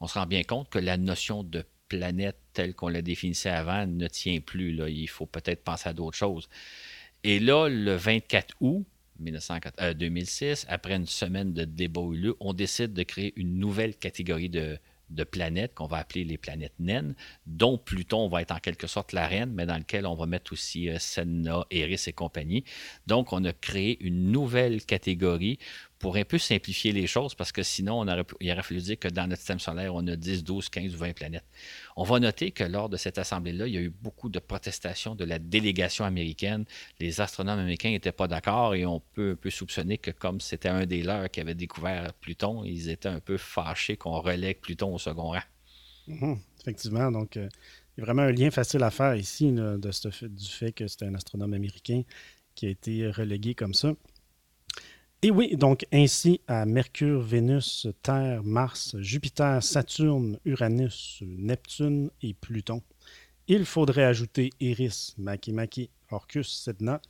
on se rend bien compte que la notion de planète telle qu'on la définissait avant ne tient plus. Il faut peut-être penser à d'autres choses. Et là, le 24 août 2006, euh, après une semaine de débat lieu, on décide de créer une nouvelle catégorie de, de planètes qu'on va appeler les planètes naines, dont Pluton va être en quelque sorte la reine, mais dans lequel on va mettre aussi euh, Senna, Eris et compagnie. Donc, on a créé une nouvelle catégorie pour un peu simplifier les choses, parce que sinon, on aurait, il aurait fallu dire que dans notre système solaire, on a 10, 12, 15 ou 20 planètes. On va noter que lors de cette assemblée-là, il y a eu beaucoup de protestations de la délégation américaine. Les astronomes américains n'étaient pas d'accord et on peut un peu soupçonner que comme c'était un des leurs qui avait découvert Pluton, ils étaient un peu fâchés qu'on relègue Pluton au second rang.
Mhm, effectivement, donc euh, il y a vraiment un lien facile à faire ici du fait que c'était un astronome américain qui a été relégué comme ça. Et oui, donc ainsi à Mercure, Vénus, Terre, Mars, Jupiter, Saturne, Uranus, Neptune et Pluton. Il faudrait ajouter Eris, Makemake, Orcus, Sedna,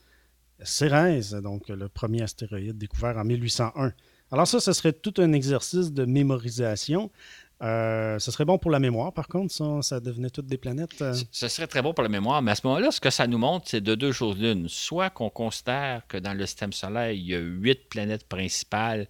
Cérès, donc le premier astéroïde découvert en 1801. Alors ça, ce serait tout un exercice de mémorisation. Euh, ce serait bon pour la mémoire, par contre, ça, ça devenait toutes des planètes. Euh.
Ce serait très bon pour la mémoire, mais à ce moment-là, ce que ça nous montre, c'est de deux choses l'une. Soit qu'on considère que dans le système solaire, il y a huit planètes principales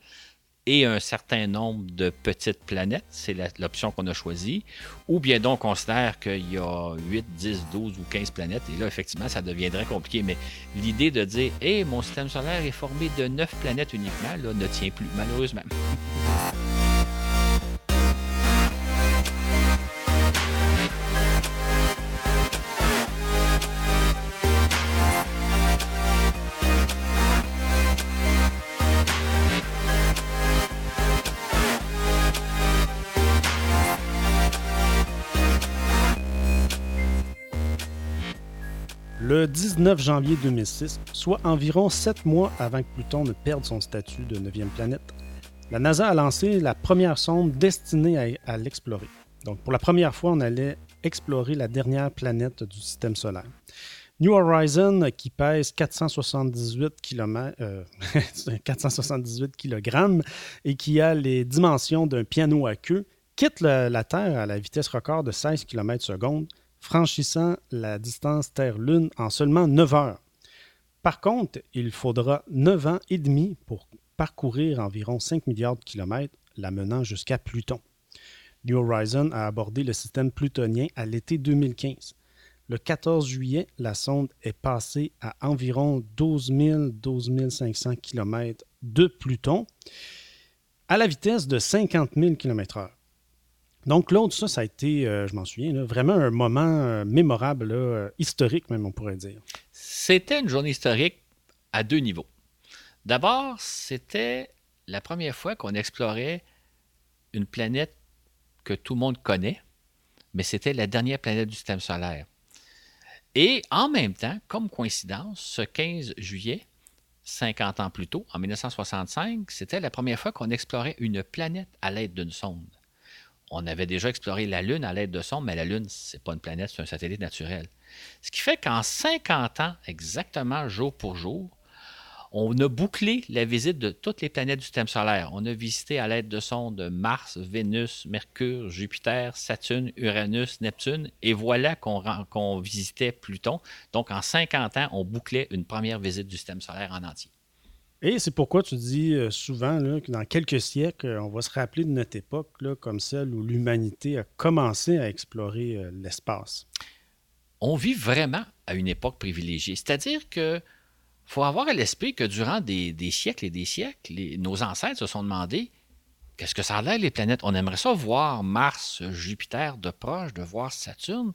et un certain nombre de petites planètes, c'est l'option qu'on a choisie, ou bien donc on considère qu'il y a 8, 10, 12 ou 15 planètes, et là, effectivement, ça deviendrait compliqué. Mais l'idée de dire, hé, mon système solaire est formé de 9 planètes uniquement, là, ne tient plus, malheureusement.
le 19 janvier 2006, soit environ sept mois avant que Pluton ne perde son statut de neuvième planète, la NASA a lancé la première sonde destinée à, l'explorer. Donc, pour la première fois, on allait explorer la dernière planète du système solaire. New Horizon, qui pèse 478 km, 478 kg et qui a les dimensions d'un piano à queue, quitte la Terre à la vitesse record de 16 km seconde franchissant la distance Terre-Lune en seulement 9 heures. Par contre, il faudra 9 ans et demi pour parcourir environ 5 milliards de kilomètres, l'amenant jusqu'à Pluton. New Horizon a abordé le système plutonien à l'été 2015. Le 14 juillet, la sonde est passée à environ 12 000-12 500 km de Pluton à la vitesse de 50 000 km/h. Donc, Claude, ça, ça a été, euh, je m'en souviens, vraiment un moment euh, mémorable, euh, historique même, on pourrait dire.
C'était une journée historique à deux niveaux. D'abord, c'était la première fois qu'on explorait une planète que tout le monde connaît, mais c'était la dernière planète du système solaire. Et en même temps, comme coïncidence, ce 15 juillet, 50 ans plus tôt, en 1965, c'était la première fois qu'on explorait une planète à l'aide d'une sonde. On avait déjà exploré la Lune à l'aide de sondes, mais la Lune, ce n'est pas une planète, c'est un satellite naturel. Ce qui fait qu'en 50 ans, exactement jour pour jour, on a bouclé la visite de toutes les planètes du système solaire. On a visité à l'aide de sondes Mars, Vénus, Mercure, Jupiter, Saturne, Uranus, Neptune, et voilà qu'on visitait Pluton. Donc en 50 ans, on bouclait une première visite du système solaire en entier.
Et c'est pourquoi tu dis euh, souvent que dans quelques siècles, on va se rappeler de notre époque comme celle où l'humanité a commencé à explorer euh, l'espace.
On vit vraiment à une époque privilégiée. C'est-à-dire que faut avoir à l'esprit que durant des, siècles et des siècles, nos ancêtres se sont demandé qu'est-ce que ça a l'air les planètes? On aimerait ça voir Mars, Jupiter de proche, de voir Saturne.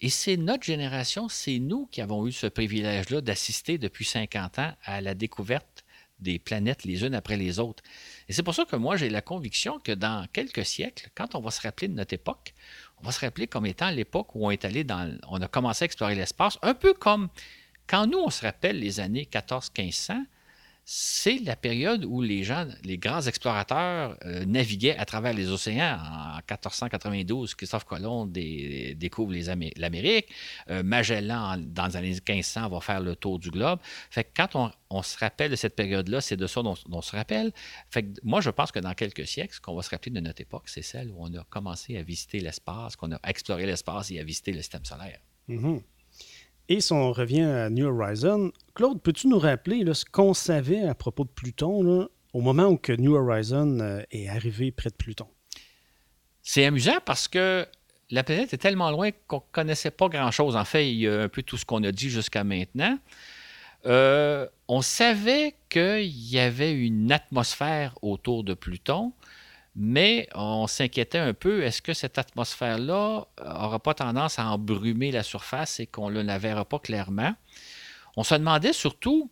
Et c'est notre génération, c'est nous qui avons eu ce privilège-là d'assister depuis 50 ans à la découverte des planètes les unes après les autres. Et c'est pour ça que moi, j'ai la conviction que dans quelques siècles, quand on va se rappeler de notre époque, on va se rappeler comme étant l'époque où on est allé dans, on a commencé à explorer l'espace, un peu comme quand nous, on se rappelle les années 14-1500, c'est la période où les gens, les grands explorateurs euh, naviguaient à travers les océans. En 1492, Christophe Colomb découvre l'Amérique. Euh, Magellan, dans les années 1500, va faire le tour du globe. Fait que quand on, se rappelle de cette période-là, c'est de ça dont, on se rappelle. Fait que moi, je pense que dans quelques siècles, ce qu'on va se rappeler de notre époque, c'est celle où on a commencé à visiter l'espace, qu'on a exploré l'espace et à visiter le système solaire.
Mm-hmm. Et si on revient à New Horizon, Claude, peux-tu nous rappeler ce qu'on savait à propos de Pluton au moment où New Horizon euh, est arrivé près de Pluton?
C'est amusant parce que la planète est tellement loin qu'on ne connaissait pas grand-chose. En fait, il y a un peu tout ce qu'on a dit jusqu'à maintenant. Euh, on savait qu'il y avait une atmosphère autour de Pluton, mais on s'inquiétait un peu, est-ce que cette atmosphère-là n'aura pas tendance à embrumer la surface et qu'on ne la verra pas clairement? On se demandait surtout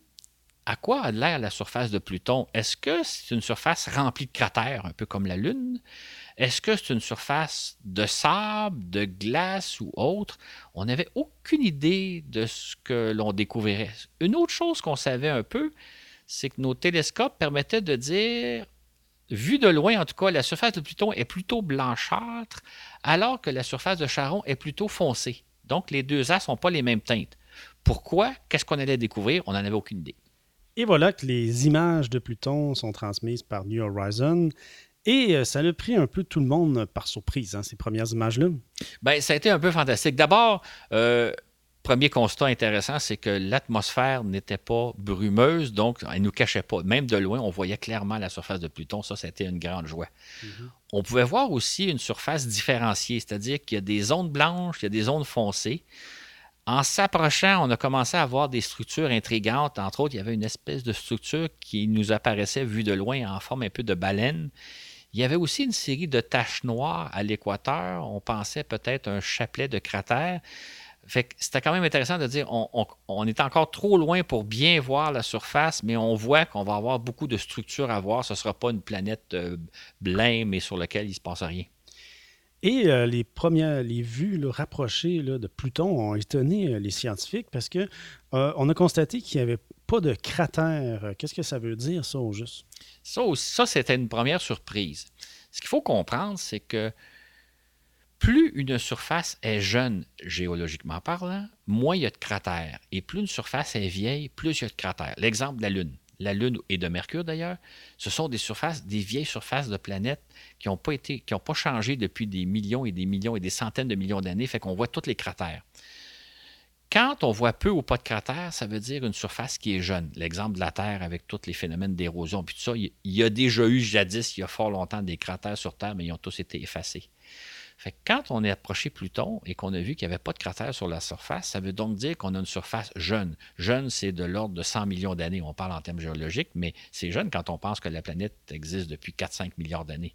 à quoi a l'air la surface de Pluton? Est-ce que c'est une surface remplie de cratères, un peu comme la Lune? Est-ce que c'est une surface de sable, de glace ou autre? On n'avait aucune idée de ce que l'on découvrirait. Une autre chose qu'on savait un peu, c'est que nos télescopes permettaient de dire Vu de loin, en tout cas, la surface de Pluton est plutôt blanchâtre, alors que la surface de Charon est plutôt foncée. Donc, les deux as n'ont pas les mêmes teintes. Pourquoi? Qu'est-ce qu'on allait découvrir? On n'en avait aucune idée.
Et voilà que les images de Pluton sont transmises par New Horizon. Et euh, ça a pris un peu tout le monde par surprise, hein, ces premières images-là.
Bien, ça a été un peu fantastique. D'abord, euh, premier constat intéressant, c'est que l'atmosphère n'était pas brumeuse, donc elle ne nous cachait pas. Même de loin, on voyait clairement la surface de Pluton. Ça, c'était une grande joie. Mm-hmm. On pouvait voir aussi une surface différenciée, c'est-à-dire qu'il y a des zones blanches, il y a des zones foncées. En s'approchant, on a commencé à voir des structures intrigantes. Entre autres, il y avait une espèce de structure qui nous apparaissait vue de loin en forme un peu de baleine. Il y avait aussi une série de taches noires à l'équateur. On pensait peut-être un chapelet de cratères. Fait c'était quand même intéressant de dire on, est encore trop loin pour bien voir la surface, mais on voit qu'on va avoir beaucoup de structures à voir. Ce ne sera pas une planète euh, blême mais sur laquelle il ne se passe rien.
Et euh, les premières, les vues rapprochées de Pluton ont étonné euh, les scientifiques parce que on a constaté qu'il n'y avait pas de cratère. Qu'est-ce que ça veut dire, ça, au juste?
Ça, ça c'était une première surprise. Ce qu'il faut comprendre, c'est que plus une surface est jeune géologiquement parlant, moins il y a de cratères. Et plus une surface est vieille, plus il y a de cratères. L'exemple de la Lune. La Lune et de Mercure d'ailleurs, ce sont des surfaces, des vieilles surfaces de planètes qui n'ont pas été, qui pas changé depuis des millions et des millions et des centaines de millions d'années, fait qu'on voit tous les cratères. Quand on voit peu ou pas de cratères, ça veut dire une surface qui est jeune. L'exemple de la Terre avec tous les phénomènes d'érosion, puis tout ça, il y a déjà eu jadis, il y a fort longtemps, des cratères sur Terre, mais ils ont tous été effacés. Quand on est approché Pluton et qu'on a vu qu'il n'y avait pas de cratère sur la surface, ça veut donc dire qu'on a une surface jeune. Jeune, c'est de l'ordre de 100 millions d'années. On parle en termes géologiques, mais c'est jeune quand on pense que la planète existe depuis 4-5 milliards d'années.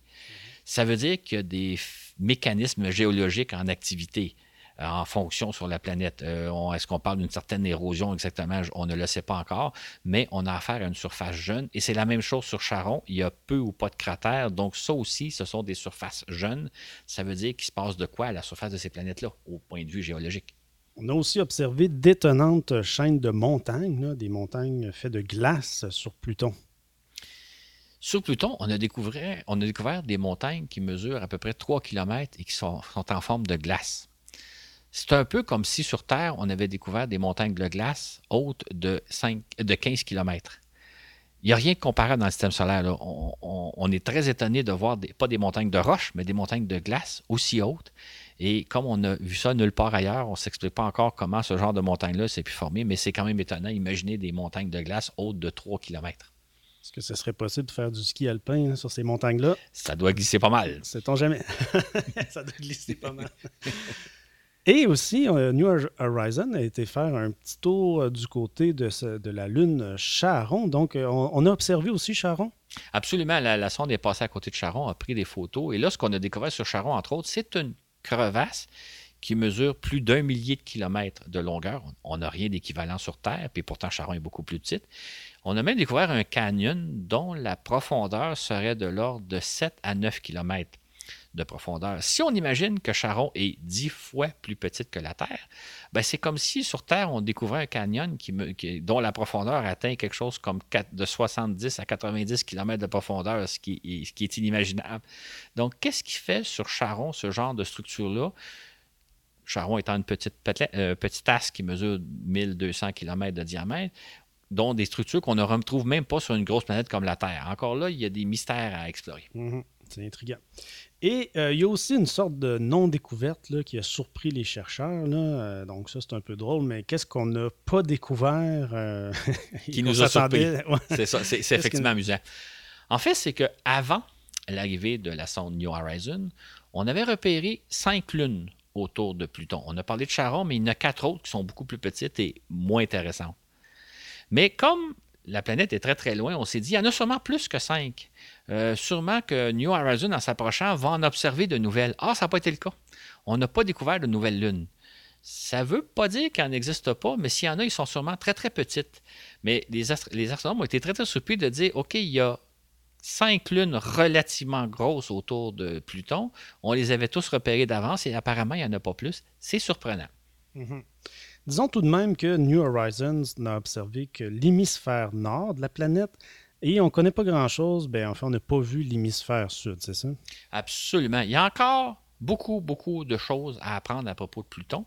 Ça veut dire qu'il y a des mécanismes géologiques en activité. En fonction sur la planète. Est-ce qu'on parle d'une certaine érosion exactement? On ne le sait pas encore, mais on a affaire à une surface jeune. Et c'est la même chose sur Charon. Il y a peu ou pas de cratères. Donc, ça aussi, ce sont des surfaces jeunes. Ça veut dire qu'il se passe de quoi à la surface de ces planètes-là, au point de vue géologique?
On a aussi observé d'étonnantes chaînes de montagnes, des montagnes faites de glace sur Pluton.
Sur Pluton, on a, découvert, on a découvert des montagnes qui mesurent à peu près 3 km et qui sont, en forme de glace. C'est un peu comme si sur Terre, on avait découvert des montagnes de glace hautes de, 5, de 15 km. Il n'y a rien de comparable dans le système solaire. On, est très étonné de voir, pas des montagnes de roches, mais des montagnes de glace aussi hautes. Et comme on a vu ça nulle part ailleurs, on ne s'explique pas encore comment ce genre de montagne-là s'est pu former, mais c'est quand même étonnant. Imaginez des montagnes de glace hautes de 3 km.
Est-ce que ce serait possible de faire du ski alpin hein, sur ces montagnes-là?
Ça doit glisser pas mal.
Sait-on jamais? ça doit glisser pas mal. Et aussi, euh, New Horizon a été faire un petit tour euh, du côté de, la Lune Charon. Donc, euh, on, a observé aussi Charon?
Absolument. La, la, sonde est passée à côté de Charon, a pris des photos. Et là, ce qu'on a découvert sur Charon, entre autres, c'est une crevasse qui mesure plus d'un millier de kilomètres de longueur. On n'a rien d'équivalent sur Terre, puis pourtant Charon est beaucoup plus petite. On a même découvert un canyon dont la profondeur serait de l'ordre de 7 à 9 kilomètres de profondeur. Si on imagine que Charon est dix fois plus petite que la Terre, ben c'est comme si sur Terre, on découvrait un canyon dont la profondeur atteint quelque chose comme de 70 à 90 km de profondeur, ce qui, est, inimaginable. Donc, qu'est-ce qui fait sur Charon ce genre de structure-là? Charon étant une petite, euh, tasse qui mesure 1200 km de diamètre, dont des structures qu'on ne retrouve même pas sur une grosse planète comme la Terre. Encore là, il y a des mystères à explorer.
Mm-hmm. C'est intriguant. Et euh, il y a aussi une sorte de non-découverte qui a surpris les chercheurs. Euh, donc ça, c'est un peu drôle, mais qu'est-ce qu'on n'a pas découvert euh,
Qui nous a surpris. c'est ça, c'est effectivement amusant. En fait, c'est qu'avant l'arrivée de la sonde New Horizon, on avait repéré cinq lunes autour de Pluton. On a parlé de Charon, mais il y en a quatre autres qui sont beaucoup plus petites et moins intéressantes. Mais comme la planète est très très loin, on s'est dit, il y en a sûrement plus que cinq. Euh, sûrement que New Horizon, en s'approchant, va en observer de nouvelles. Ah, ça n'a pas été le cas. On n'a pas découvert de nouvelles lunes. Ça ne veut pas dire qu'elles n'existent pas, mais s'il y en a, ils sont sûrement très, très petites. Mais les, les astronomes ont été très, très surpris de dire, OK, il y a cinq lunes relativement grosses autour de Pluton. On les avait tous repérées d'avance et apparemment, il n'y en a pas plus. C'est surprenant.
Mm-hmm. Disons tout de même que New Horizons n'a observé que l'hémisphère nord de la planète et on ne connaît pas grand-chose. Enfin, on n'a pas vu l'hémisphère sud, c'est ça?
Absolument. Il y a encore beaucoup, beaucoup de choses à apprendre à propos de Pluton.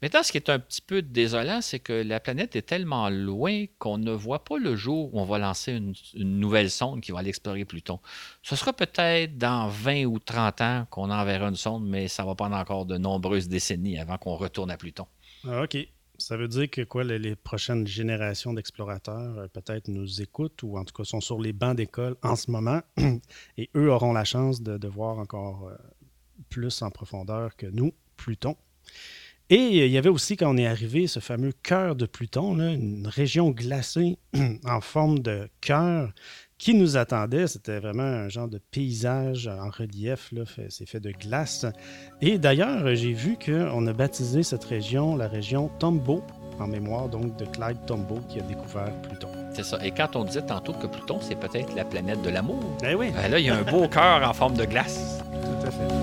Maintenant, ce qui est un petit peu désolant, c'est que la planète est tellement loin qu'on ne voit pas le jour où on va lancer une, nouvelle sonde qui va aller explorer Pluton. Ce sera peut-être dans 20 ou 30 ans qu'on enverra une sonde, mais ça va prendre encore de nombreuses décennies avant qu'on retourne à Pluton.
Ah, OK. Ça veut dire que quoi, les, prochaines générations d'explorateurs euh, peut-être nous écoutent ou en tout cas sont sur les bancs d'école en ce moment et eux auront la chance de, voir encore euh, plus en profondeur que nous, Pluton. Et il y avait aussi, quand on est arrivé, ce fameux cœur de Pluton, une région glacée en forme de cœur qui nous attendait. C'était vraiment un genre de paysage en relief, c'est fait de glace. Et d'ailleurs, j'ai vu qu'on a baptisé cette région la région Tombaugh, en mémoire donc de Clyde Tombaugh qui a découvert Pluton.
C'est ça. Et quand on disait tantôt que Pluton, c'est peut-être la planète de l'amour.
Eh oui.
Ben là, il y a un beau cœur en forme de glace.
Tout à fait.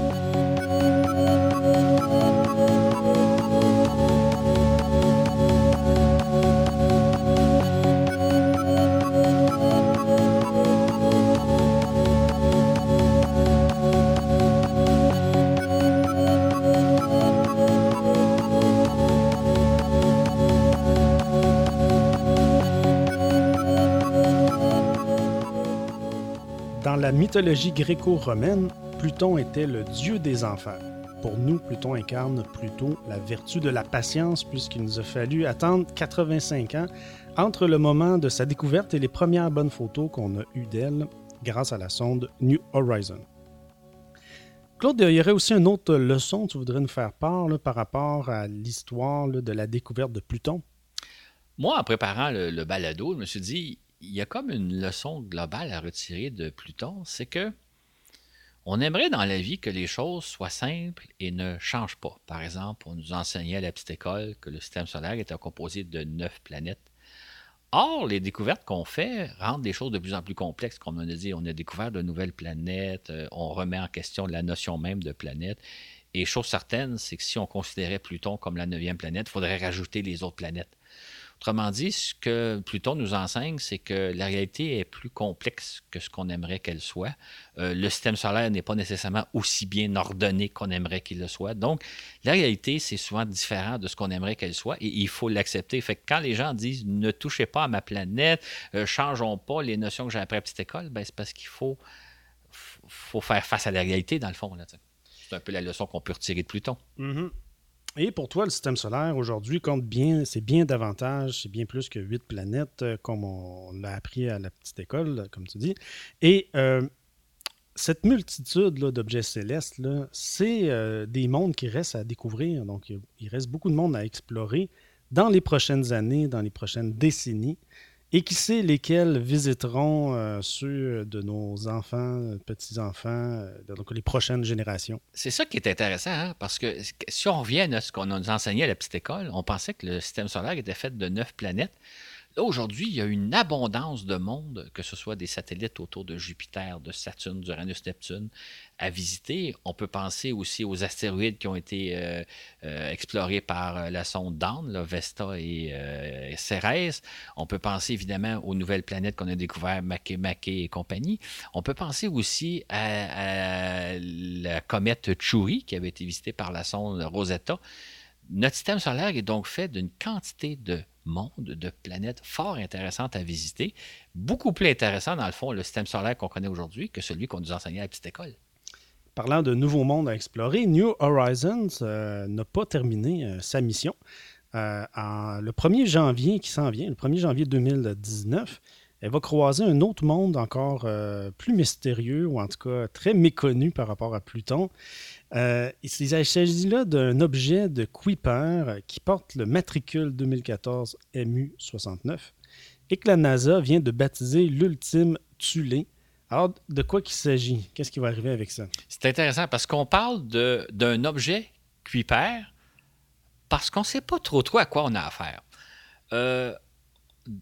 Dans la mythologie gréco-romaine, Pluton était le dieu des enfers. Pour nous, Pluton incarne plutôt la vertu de la patience puisqu'il nous a fallu attendre 85 ans entre le moment de sa découverte et les premières bonnes photos qu'on a eues d'elle grâce à la sonde New Horizon. Claude, il y aurait aussi une autre leçon que tu voudrais nous faire part par rapport à l'histoire de la découverte de Pluton?
Moi, en préparant le, le balado, je me suis dit, il y a comme une leçon globale à retirer de Pluton, c'est que On aimerait dans la vie que les choses soient simples et ne changent pas. Par exemple, on nous enseignait à la petite école que le système solaire était composé de neuf planètes. Or, les découvertes qu'on fait rendent des choses de plus en plus complexes. Comme on a dit, on a découvert de nouvelles planètes, euh, on remet en question la notion même de planète. Et chose certaine, c'est que si on considérait Pluton comme la neuvième planète, il faudrait rajouter les autres planètes. Autrement dit, ce que Pluton nous enseigne, c'est que la réalité est plus complexe que ce qu'on aimerait qu'elle soit. Euh, le système solaire n'est pas nécessairement aussi bien ordonné qu'on aimerait qu'il le soit. Donc, la réalité, c'est souvent différent de ce qu'on aimerait qu'elle soit et il faut l'accepter. Fait que quand les gens disent ne touchez pas à ma planète, euh, changeons pas les notions que j'ai appris à petite école, ben, c'est parce qu'il faut, faire face à la réalité, dans le fond. C'est un peu la leçon qu'on peut retirer de Pluton.
Mm-hmm. Et pour toi, le système solaire aujourd'hui compte bien, c'est bien davantage, c'est bien plus que huit planètes, euh, comme on, l'a appris à la petite école, comme tu dis. Et euh, cette multitude d'objets célestes, c'est euh, des mondes qui restent à découvrir. Donc, il reste beaucoup de monde à explorer dans les prochaines années, dans les prochaines décennies. Et qui sait lesquels visiteront euh, ceux de nos enfants, petits-enfants, euh, donc les prochaines générations.
C'est ça qui est intéressant, hein, parce que si on revient à ce qu'on nous enseignait à la petite école, on pensait que le système solaire était fait de neuf planètes. Là, aujourd'hui, il y a une abondance de mondes, que ce soit des satellites autour de Jupiter, de Saturne, d'Uranus, Neptune, à visiter. On peut penser aussi aux astéroïdes qui ont été euh, euh, explorés par euh, la sonde Dawn, Vesta et Ceres. On peut penser évidemment aux nouvelles planètes qu'on a découvertes, Makemake et compagnie. On peut penser aussi à, à la comète Chury qui avait été visitée par la sonde Rosetta. Notre système solaire est donc fait d'une quantité de monde de planètes fort intéressantes à visiter, beaucoup plus intéressant dans le fond le système solaire qu'on connaît aujourd'hui que celui qu'on nous enseignait à la petite école.
Parlant de nouveaux mondes à explorer, New Horizons euh, n'a pas terminé euh, sa mission. Euh, le 1er janvier qui s'en vient, le 1er janvier 2019, elle va croiser un autre monde encore plus mystérieux, ou en tout cas très méconnu par rapport à Pluton. Euh, il s'agit là d'un objet de Kuiper qui porte le matricule 2014 MU69 et que la NASA vient de baptiser l'ultime Tulé. Alors, de quoi qu'il s'agit? Qu'est-ce qui va arriver avec ça?
C'est intéressant parce qu'on parle d'un objet Kuiper parce qu'on ne sait pas trop trop à quoi on a affaire. Euh,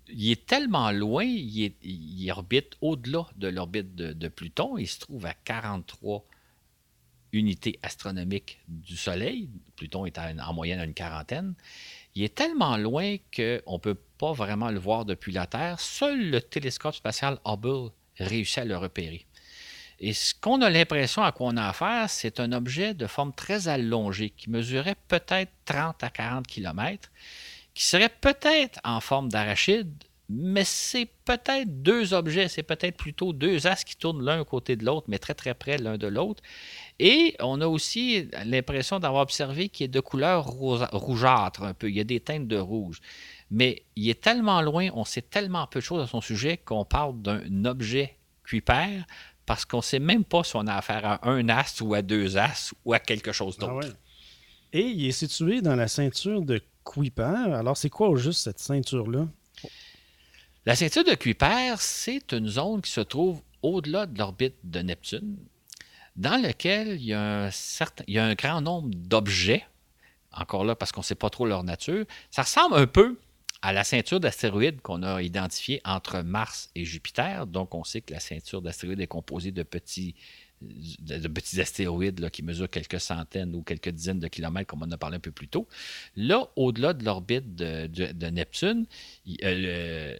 il est tellement loin, il, orbite au-delà de l'orbite de, de, Pluton. Il se trouve à 43 unité astronomique du Soleil, Pluton est en moyenne à une quarantaine, il est tellement loin qu'on ne peut pas vraiment le voir depuis la Terre. Seul le télescope spatial Hubble réussit à le repérer. Et ce qu'on a l'impression à quoi on a affaire, c'est un objet de forme très allongée qui mesurait peut-être 30 à 40 km, qui serait peut-être en forme d'arachide, mais c'est peut-être deux objets, c'est peut-être plutôt deux as qui tournent l'un côté de l'autre, mais très très près l'un de l'autre. Et on a aussi l'impression d'avoir observé qu'il est de couleur rougeâtre un peu. Il y a des teintes de rouge. Mais il est tellement loin, on sait tellement peu de choses à son sujet qu'on parle d'un objet Kuiper parce qu'on ne sait même pas si on a affaire à un astre ou à deux astres ou à quelque chose ah d'autre.
Et il est situé dans la ceinture de Kuiper. Alors, c'est quoi au juste cette ceinture-là?
La ceinture de Kuiper, c'est une zone qui se trouve au-delà de l'orbite de Neptune, dans lequel il y a un, certain, il y a un grand nombre d'objets, encore là parce qu'on ne sait pas trop leur nature. Ça ressemble un peu à la ceinture d'astéroïdes qu'on a identifiée entre Mars et Jupiter. Donc, on sait que la ceinture d'astéroïdes est composée de petits, de, petits astéroïdes qui mesurent quelques centaines ou quelques dizaines de kilomètres, comme on a parlé un peu plus tôt. Là, au-delà de l'orbite de, Neptune, euh,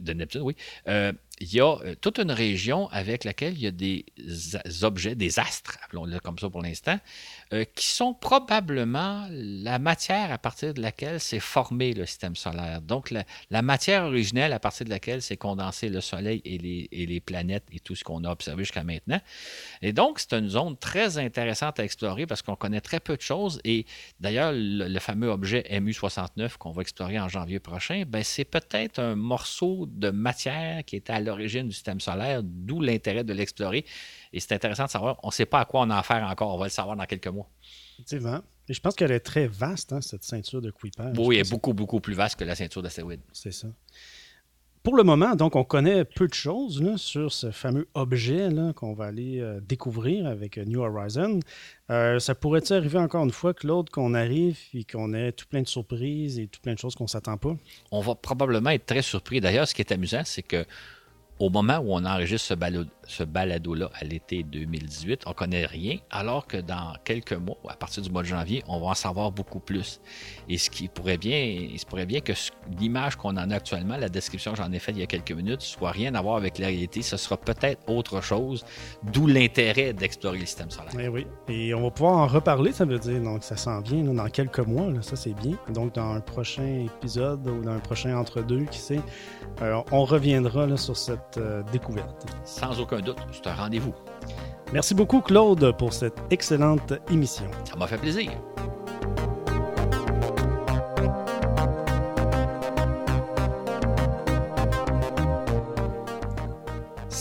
de Neptune, oui, euh, il y a euh, toute une région avec laquelle il y a des objets, des astres, appelons-le comme ça pour l'instant, euh, qui sont probablement la matière à partir de laquelle s'est formé le système solaire. Donc, la, matière originelle à partir de laquelle s'est condensé le Soleil et les, planètes et tout ce qu'on a observé jusqu'à maintenant. Et donc, c'est une zone très intéressante à explorer parce qu'on connaît très peu de choses. Et d'ailleurs, le, fameux objet MU69 qu'on va explorer en janvier prochain, ben, c'est peut-être un morceau de matière qui est à l'origine du système solaire, d'où l'intérêt de l'explorer. Et c'est intéressant de savoir, on ne sait pas à quoi on a affaire encore, on va le savoir dans quelques mois.
Effectivement. Et je pense qu'elle est très vaste, hein, cette ceinture de Kuiper.
Oui, elle est beaucoup, beaucoup plus vaste que la ceinture d'astéroïdes.
C'est ça. pour le moment, donc, on connaît peu de choses sur ce fameux objet qu'on va aller euh, découvrir avec New Horizon. Euh, ça pourrait-il arriver encore une fois, Claude, qu'on arrive et qu'on ait tout plein de surprises et tout plein de choses qu'on ne s'attend pas?
On va probablement être très surpris. D'ailleurs, ce qui est amusant, c'est que au moment où on enregistre ce, balado-là à l'été 2018, on ne connaît rien, alors que dans quelques mois, à partir du mois de janvier, on va en savoir beaucoup plus. Et ce qui pourrait bien, il se pourrait bien que l'image qu'on en a actuellement, la description que j'en ai faite il y a quelques minutes, soit rien à voir avec la réalité. Ce sera peut-être autre chose, d'où l'intérêt d'explorer le système solaire.
Eh oui, et on va pouvoir en reparler, ça veut dire. Donc, ça s'en vient dans quelques mois, ça c'est bien. Donc, dans un prochain épisode ou dans un prochain entre-deux, qui sait, euh, on reviendra sur cette euh, découverte.
Sans aucun doute, c'est un rendez-vous.
Merci beaucoup, Claude, pour cette excellente émission.
Ça m'a fait plaisir.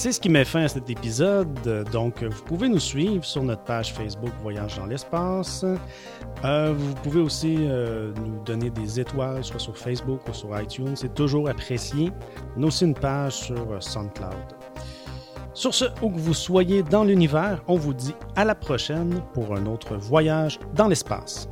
C'est ce qui met fin à cet épisode. Donc, vous pouvez nous suivre sur notre page Facebook Voyage dans l'espace. Euh, vous pouvez aussi euh, nous donner des étoiles, soit sur Facebook ou sur iTunes. C'est toujours apprécié. On a aussi une page sur euh, SoundCloud. Sur ce, où que vous soyez dans l'univers, on vous dit à la prochaine pour un autre voyage dans l'espace.